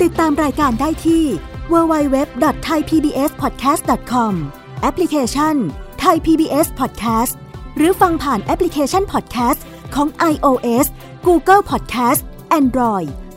ติดตามรายการได้ที่ www.thaipbspodcast.com แอปพลิเคชัน Thai PBS Podcast หรือฟังผ่านแอปพลิเคชัน Podcast ของ iOS Google Podcast Android